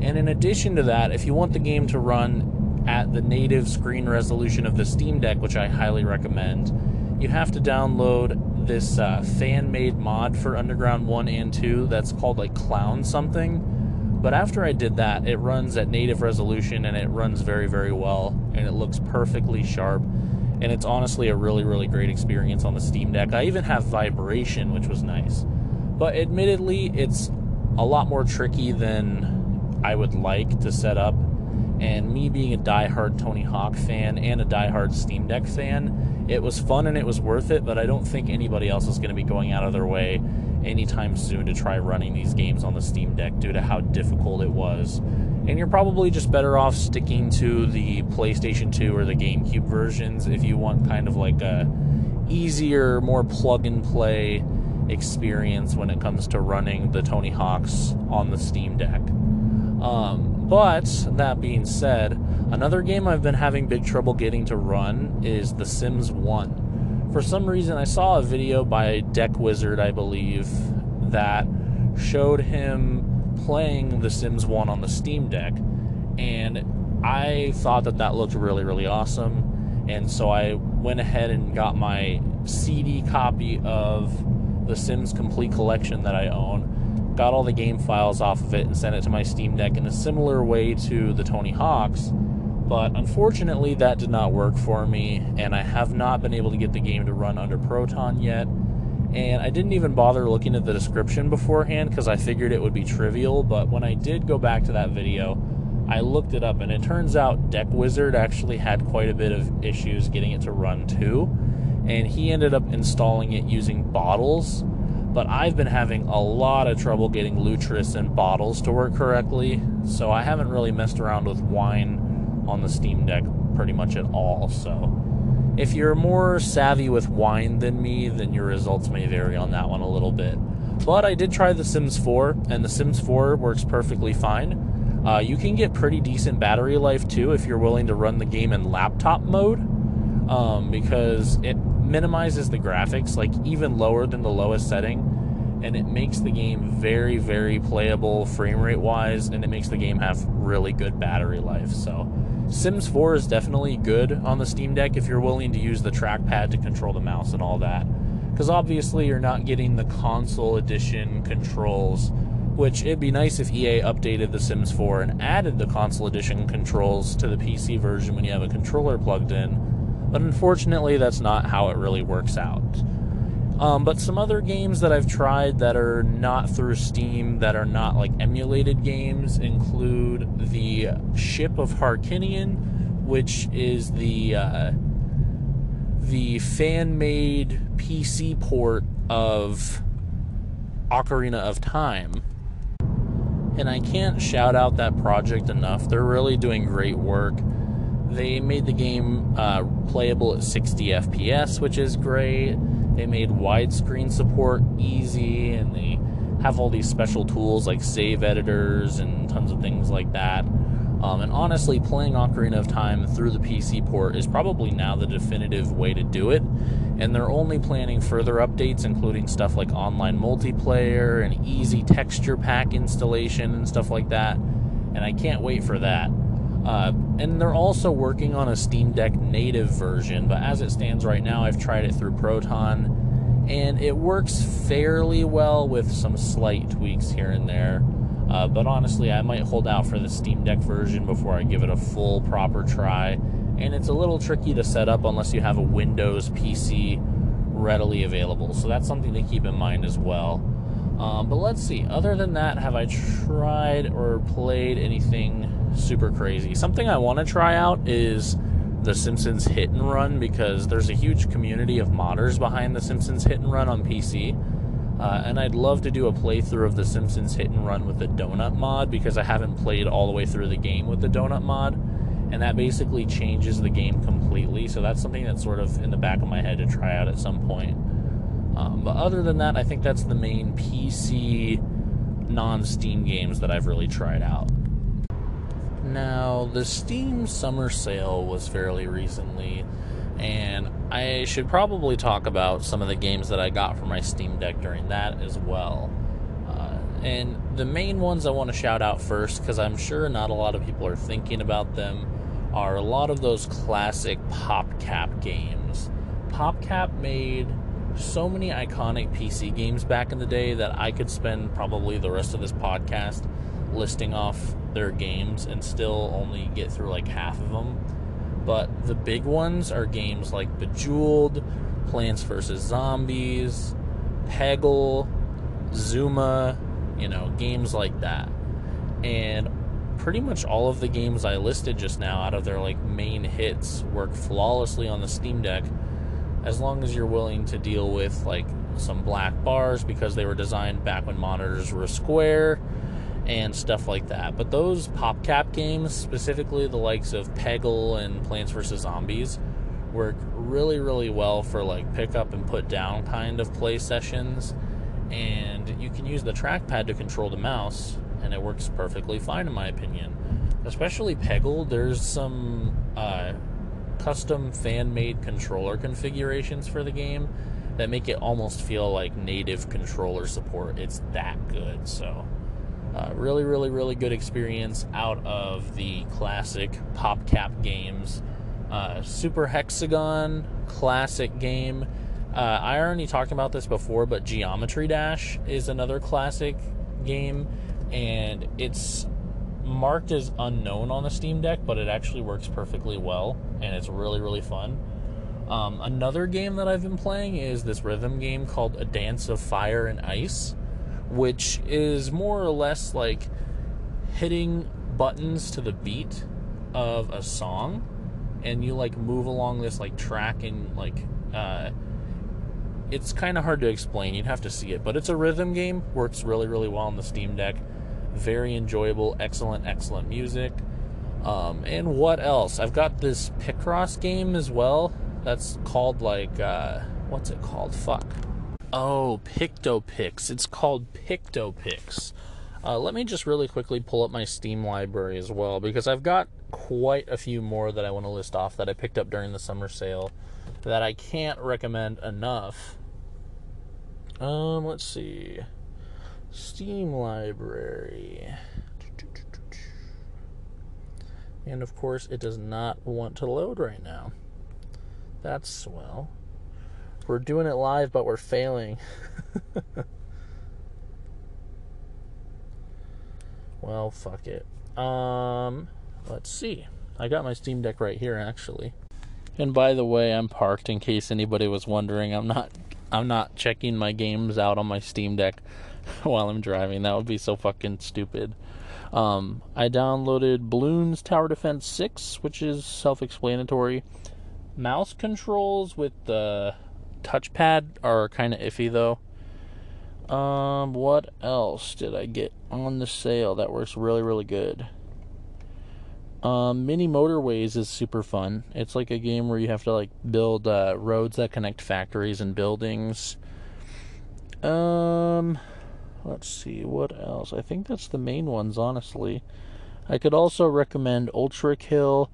and in addition to that, if you want the game to run at the native screen resolution of the Steam Deck, which I highly recommend, you have to download this uh, fan made mod for Underground 1 and 2 that's called like Clown something. But after I did that, it runs at native resolution and it runs very, very well and it looks perfectly sharp. And it's honestly a really, really great experience on the Steam Deck. I even have vibration, which was nice. But admittedly, it's a lot more tricky than I would like to set up. And me being a die-hard Tony Hawk fan and a die-hard Steam Deck fan, it was fun and it was worth it, but I don't think anybody else is going to be going out of their way anytime soon to try running these games on the Steam Deck due to how difficult it was. And you're probably just better off sticking to the PlayStation 2 or the GameCube versions if you want kind of like a easier, more plug and play experience when it comes to running the Tony Hawks on the Steam Deck. Um, but that being said, another game I've been having big trouble getting to run is The Sims 1. For some reason, I saw a video by Deck Wizard, I believe, that showed him playing The Sims 1 on the Steam Deck, and I thought that that looked really, really awesome. And so I went ahead and got my CD copy of The Sims Complete Collection that I own got all the game files off of it and sent it to my Steam Deck in a similar way to the Tony Hawks. But unfortunately, that did not work for me, and I have not been able to get the game to run under Proton yet. And I didn't even bother looking at the description beforehand because I figured it would be trivial. But when I did go back to that video, I looked it up, and it turns out Deck Wizard actually had quite a bit of issues getting it to run too. And he ended up installing it using bottles but I've been having a lot of trouble getting Lutris and bottles to work correctly, so I haven't really messed around with wine on the Steam Deck pretty much at all. So, if you're more savvy with wine than me, then your results may vary on that one a little bit. But I did try The Sims 4, and The Sims 4 works perfectly fine. Uh, you can get pretty decent battery life too if you're willing to run the game in laptop mode, um, because it minimizes the graphics like even lower than the lowest setting and it makes the game very very playable frame rate wise and it makes the game have really good battery life so sims 4 is definitely good on the steam deck if you're willing to use the trackpad to control the mouse and all that Because obviously, you're not getting the console edition controls, which it'd be nice if EA updated The Sims 4 and added the console edition controls to the PC version when you have a controller plugged in. But unfortunately, that's not how it really works out. Um, but some other games that I've tried that are not through Steam, that are not like emulated games, include the Ship of Harkinian, which is the uh, the fan-made PC port of Ocarina of Time. And I can't shout out that project enough. They're really doing great work. They made the game uh, playable at 60 FPS, which is great they made widescreen support easy, and they have all these special tools like save editors and tons of things like that. Um, and honestly, playing Ocarina of Time through the PC port is probably now the definitive way to do it. And they're only planning further updates, including stuff like online multiplayer and easy texture pack installation and stuff like that. And I can't wait for that. Uh, and they're also working on a Steam Deck native version, but as it stands right now, I've tried it through Proton, and it works fairly well with some slight tweaks here and there. Uh, but honestly, I might hold out for the Steam Deck version before I give it a full proper try. And it's a little tricky to set up unless you have a Windows PC readily available. So that's something to keep in mind as well. Um, but let's see. Other than that, have I tried or played anything super crazy. Something I want to try out is The Simpsons Hit and Run because there's a huge community of modders behind The Simpsons Hit and Run on PC. Uh, and I'd love to do a playthrough of The Simpsons Hit and Run with the Donut mod because I haven't played all the way through the game with the Donut mod. And that basically changes the game completely. So that's something that's sort of in the back of my head to try out at some point. Um, but other than that, I think that's the main PC non Steam games that I've really tried out. Now, the Steam summer sale was fairly recently, and I should probably talk about some of the games that I got for my Steam Deck during that as well. Uh, and the main ones I want to shout out first, because I'm sure not a lot of people are thinking about them, are a lot of those classic PopCap games. PopCap made so many iconic PC games back in the day that I could spend probably the rest of this podcast listing off their games and still only get through like half of them. But the big ones are games like Bejeweled, Plants vs. Zombies, Peggle, Zuma, you know, games like that. And pretty much all of the games I listed just now out of their like main hits work flawlessly on the Steam Deck as long as you're willing to deal with like some black bars because they were designed back when monitors were square and stuff like that. But those PopCap games, specifically the likes of Peggle and Plants vs. Zombies, work really, really well for like pick up and put down kind of play sessions. And you can use the trackpad to control the mouse, and it works perfectly fine, in my opinion. Especially Peggle, there's some uh, custom fan made controller configurations for the game that make it almost feel like native controller support. It's that good, so uh, really, really, really good experience out of the classic PopCap games. Uh, Super Hexagon, classic game. Uh, I already talked about this before, but Geometry Dash is another classic game, and it's marked as unknown on the Steam Deck, but it actually works perfectly well, and it's really, really fun. Um, another game that I've been playing is this rhythm game called A Dance of Fire and Ice which is more or less like hitting buttons to the beat of a song and you like move along this like track and like uh it's kind of hard to explain you'd have to see it but it's a rhythm game works really really well on the steam deck very enjoyable excellent excellent music um, and what else? I've got this picross game as well that's called like uh, what's it called? Fuck Oh, PictoPix. It's called PictoPix. Uh, let me just really quickly pull up my Steam library as well because I've got quite a few more that I want to list off that I picked up during the summer sale that I can't recommend enough. Um, let's see. Steam library. And of course, it does not want to load right now. That's swell. We're doing it live, but we're failing. well, fuck it. Um, let's see. I got my Steam Deck right here, actually. And by the way, I'm parked in case anybody was wondering. I'm not I'm not checking my games out on my Steam Deck while I'm driving. That would be so fucking stupid. Um, I downloaded Bloons Tower Defense 6, which is self-explanatory. Mouse controls with the touchpad are kind of iffy though. Um, what else did I get on the sale that works really really good? Um, Mini Motorways is super fun. It's like a game where you have to like build uh, roads that connect factories and buildings. Um, let's see what else. I think that's the main ones, honestly. I could also recommend Ultrakill,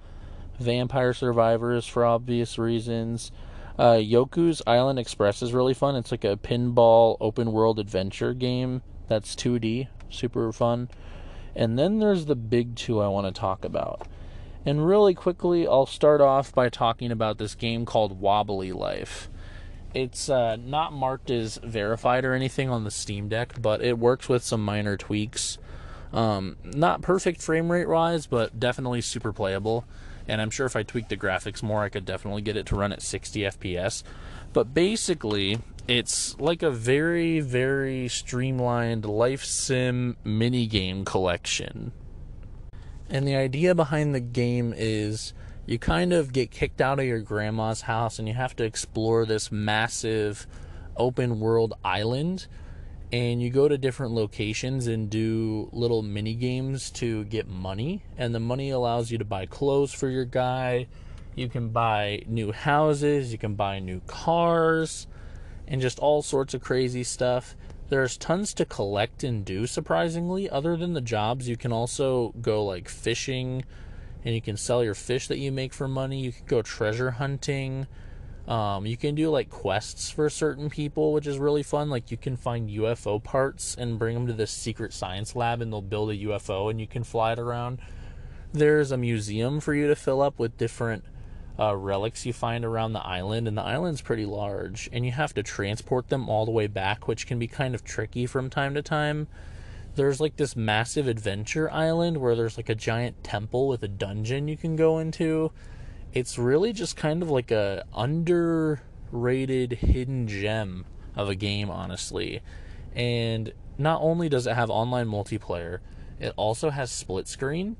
Vampire Survivors for obvious reasons. Uh, Yoku's Island Express is really fun. It's like a pinball open world adventure game that's 2D, super fun. And then there's the big two I want to talk about. And really quickly, I'll start off by talking about this game called Wobbly Life. It's uh, not marked as verified or anything on the Steam Deck, but it works with some minor tweaks. Um, not perfect frame rate wise, but definitely super playable. And I'm sure if I tweak the graphics more, I could definitely get it to run at 60 FPS. But basically, it's like a very, very streamlined life sim mini game collection. And the idea behind the game is you kind of get kicked out of your grandma's house and you have to explore this massive open world island and you go to different locations and do little mini games to get money and the money allows you to buy clothes for your guy you can buy new houses you can buy new cars and just all sorts of crazy stuff. There's tons to collect and do, surprisingly. Other than the jobs, you can also go like fishing and you can sell your fish that you make for money. You can go treasure hunting. Um, you can do like quests for certain people, which is really fun. Like you can find UFO parts and bring them to this secret science lab, and they'll build a UFO and you can fly it around. There's a museum for you to fill up with different uh, relics you find around the island, and the island's pretty large, and you have to transport them all the way back, which can be kind of tricky from time to time. There's like this massive adventure island where there's like a giant temple with a dungeon you can go into. It's really just kind of like a underrated hidden gem of a game, honestly. And not only does it have online multiplayer, it also has split screen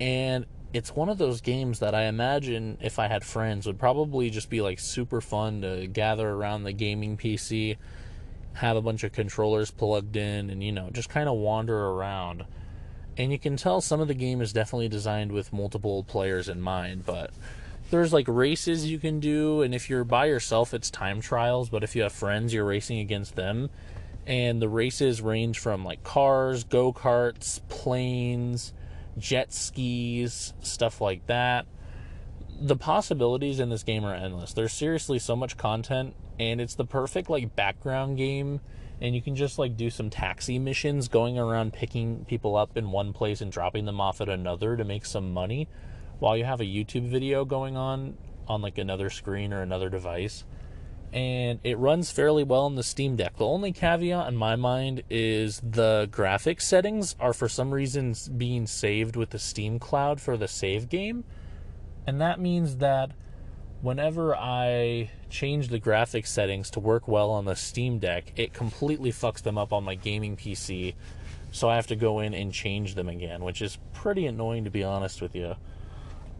and it's one of those games that I imagine if I had friends would probably just be like super fun to gather around the gaming PC, have a bunch of controllers plugged in, and you know, just kind of wander around. And you can tell some of the game is definitely designed with multiple players in mind, but there's like races you can do, and if you're by yourself, it's time trials, but if you have friends, you're racing against them. And the races range from like cars, go karts, planes jet skis, stuff like that. The possibilities in this game are endless. There's seriously so much content, and it's the perfect like background game. And you can just like do some taxi missions, going around picking people up in one place and dropping them off at another to make some money, while you have a YouTube video going on on like another screen or another device and it runs fairly well on the Steam Deck. The only caveat in my mind is the graphics settings are for some reason being saved with the Steam Cloud for the save game. And that means that whenever I change the graphics settings to work well on the Steam Deck, it completely fucks them up on my gaming PC. So I have to go in and change them again, which is pretty annoying to be honest with you.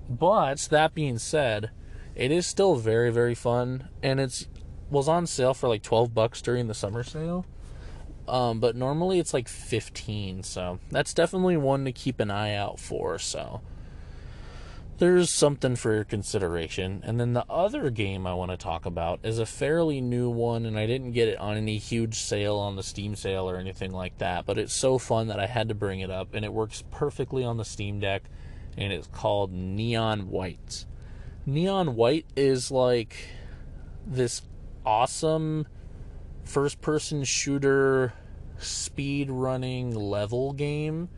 But that being said, it is still very very fun and it's was on sale for like 12 bucks during the summer sale. Um, but normally it's like 15, so that's definitely one to keep an eye out for. So there's something for your consideration. And then the other game I want to talk about is a fairly new one, and I didn't get it on any huge sale on the Steam sale or anything like that, but it's so fun that I had to bring it up, and it works perfectly on the Steam Deck, and it's called Neon White. Neon White is like this awesome first person shooter speed running level game.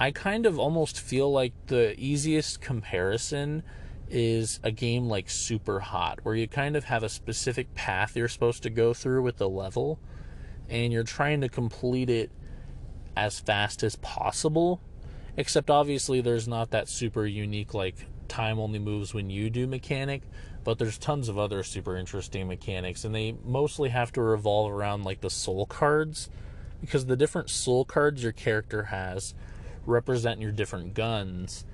I kind of almost feel like the easiest comparison is a game like Superhot, where you kind of have a specific path you're supposed to go through with the level, and you're trying to complete it as fast as possible. Except obviously, there's not that super unique, like, time only moves when you do mechanic, but there's tons of other super interesting mechanics, and they mostly have to revolve around, like, the soul cards, because the different soul cards your character has represent your different guns.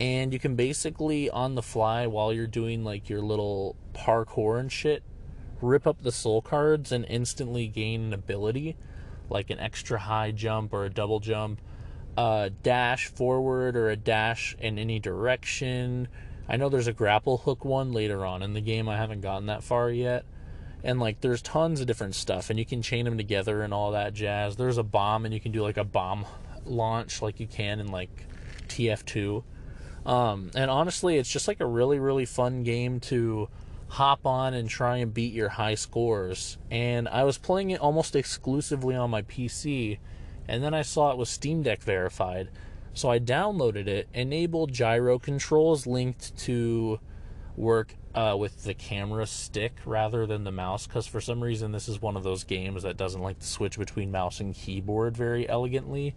And you can basically on the fly while you're doing like your little parkour and shit rip up the soul cards and instantly gain an ability like an extra high jump or a double jump a dash forward or a dash in any direction. I know there's a grapple hook one later on in the game. I haven't gotten that far yet. And like there's tons of different stuff and you can chain them together and all that jazz. There's a bomb and you can do like a bomb launch like you can in like tf2 um, and honestly, it's just like a really, really fun game to hop on and try and beat your high scores. And I was playing it almost exclusively on my PC, and then I saw it was Steam Deck verified. So I downloaded it, enabled gyro controls linked to work uh, with the camera stick rather than the mouse, because for some reason this is one of those games that doesn't like to switch between mouse and keyboard very elegantly.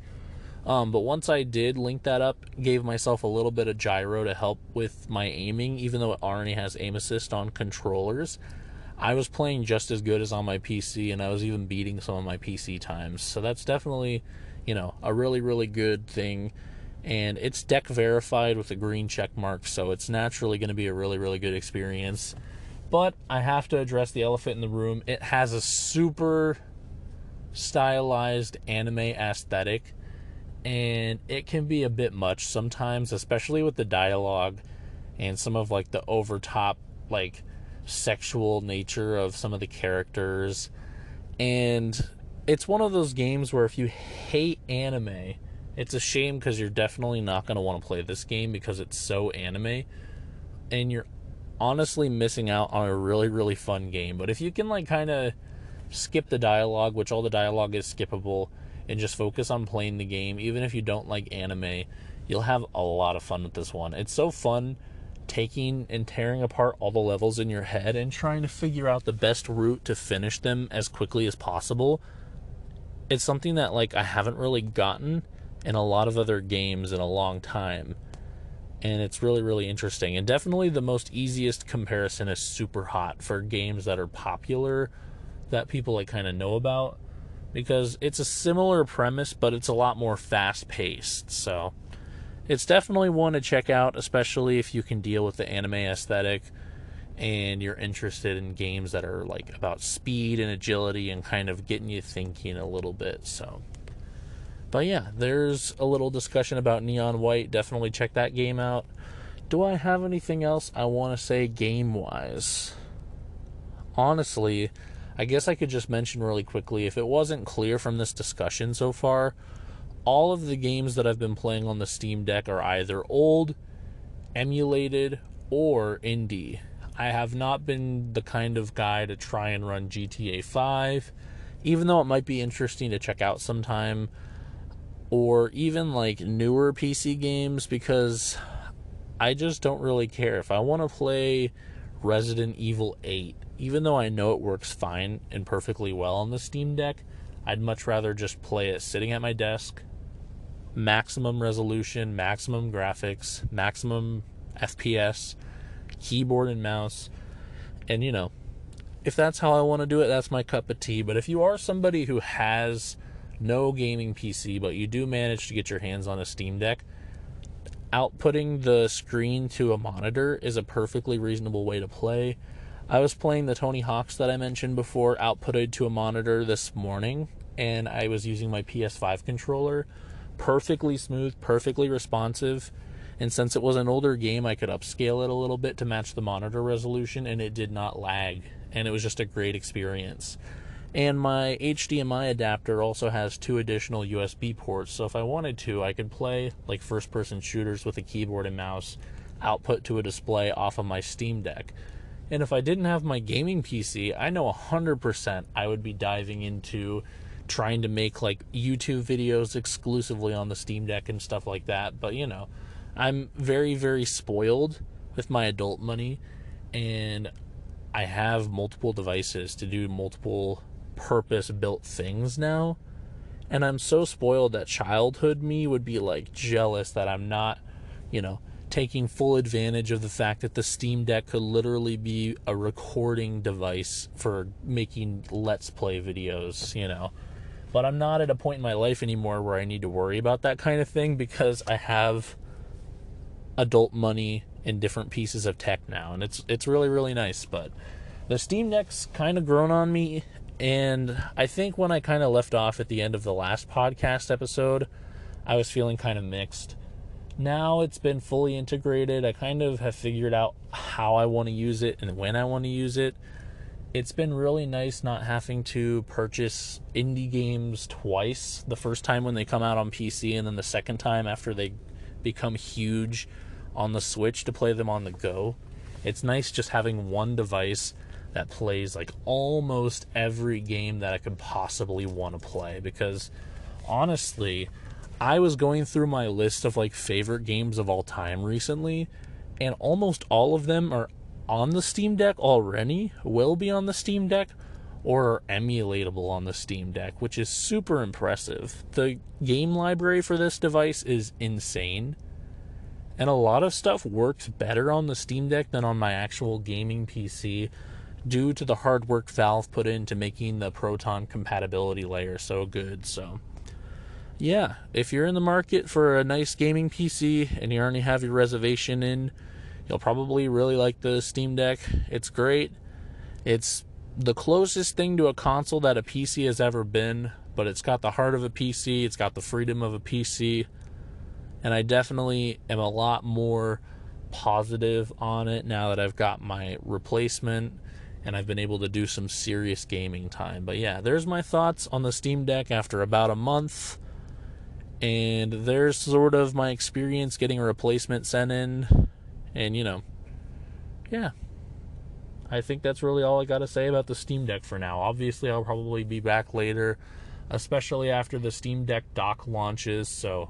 Um, but once I did link that up, gave myself a little bit of gyro to help with my aiming, even though it already has aim assist on controllers. I was playing just as good as on my PC, and I was even beating some of my PC times. So that's definitely, you know, a really, really good thing. And it's deck verified with a green check mark, so it's naturally going to be a really, really good experience. But I have to address the elephant in the room. It has a super stylized anime aesthetic and it can be a bit much sometimes, especially with the dialogue and some of like the overtop like sexual nature of some of the characters. And it's one of those games where if you hate anime, it's a shame because you're definitely not going to want to play this game because it's so anime and you're honestly missing out on a really really fun game. But if you can like kind of skip the dialogue, which all the dialogue is skippable, and just focus on playing the game, even if you don't like anime, you'll have a lot of fun with this one. It's so fun taking and tearing apart all the levels in your head and trying to figure out the best route to finish them as quickly as possible. It's something that like I haven't really gotten in a lot of other games in a long time. And it's really really interesting. And definitely the most easiest comparison is Superhot for games that are popular that people like kind of know about because it's a similar premise, but it's a lot more fast paced. So it's definitely one to check out, especially if you can deal with the anime aesthetic and you're interested in games that are like about speed and agility and kind of getting you thinking a little bit. So, but yeah, there's a little discussion about Neon White. Definitely check that game out. Do I have anything else I want to say game wise? Honestly, I guess I could just mention really quickly if it wasn't clear from this discussion so far, all of the games that I've been playing on the Steam Deck are either old, emulated, or indie. I have not been the kind of guy to try and run GTA 5, even though it might be interesting to check out sometime, or even like newer PC games because I just don't really care. If I want to play Resident Evil 8 even though I know it works fine and perfectly well on the Steam Deck, I'd much rather just play it sitting at my desk, maximum resolution, maximum graphics, maximum FPS, keyboard and mouse. And you know, if that's how I want to do it, that's my cup of tea. But if you are somebody who has no gaming PC, but you do manage to get your hands on a Steam Deck, outputting the screen to a monitor is a perfectly reasonable way to play. I was playing the Tony Hawks that I mentioned before, outputted to a monitor this morning, and I was using my PS5 controller. Perfectly smooth, perfectly responsive. And since it was an older game, I could upscale it a little bit to match the monitor resolution, and it did not lag. And it was just a great experience. And my HDMI adapter also has two additional USB ports, so if I wanted to, I could play like first person shooters with a keyboard and mouse output to a display off of my Steam Deck. And if I didn't have my gaming PC, I know 100% I would be diving into trying to make like YouTube videos exclusively on the Steam Deck and stuff like that. But you know, I'm very, very spoiled with my adult money and I have multiple devices to do multiple purpose built things now. And I'm so spoiled that childhood me would be like jealous that I'm not, you know, taking full advantage of the fact that the Steam Deck could literally be a recording device for making Let's Play videos, you know. But I'm not at a point in my life anymore where I need to worry about that kind of thing because I have adult money in different pieces of tech now and it's it's really really nice but the steam deck's kind of grown on me and i think when i kind of left off at the end of the last podcast episode i was feeling kind of mixed now it's been fully integrated. I kind of have figured out how i want to use it and when i want to use it. It's been really nice not having to purchase indie games twice. The first time when they come out on pc and then the second time after they become huge on the Switch to play them on the go. It's nice just having one device that plays like almost every game that I could possibly want to play because honestly, I was going through my list of like favorite games of all time recently and almost all of them are on the Steam Deck already, will be on the Steam Deck or are emulatable on the Steam Deck, which is super impressive. The game library for this device is insane and a lot of stuff works better on the Steam Deck than on my actual gaming PC due to the hard work Valve put into making the Proton compatibility layer so good. So, yeah, if you're in the market for a nice gaming PC and you already have your reservation in, you'll probably really like the Steam Deck. It's great. It's the closest thing to a console that a PC has ever been, but it's got the heart of a PC, it's got the freedom of a PC and I definitely am a lot more positive on it now that I've got my replacement and I've been able to do some serious gaming time. But yeah, there's my thoughts on the Steam Deck after about a month. And there's sort of my experience getting a replacement sent in. And you know, yeah. I think that's really all I got to say about the Steam Deck for now. Obviously, I'll probably be back later, especially after the Steam Deck dock launches. So,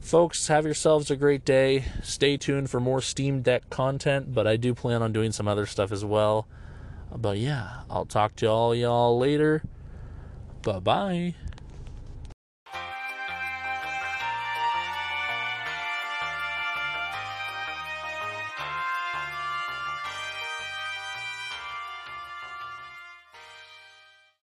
Folks, have yourselves a great day. Stay tuned for more Steam Deck content, but I do plan on doing some other stuff as well. But yeah, I'll talk to all y'all later. Bye bye.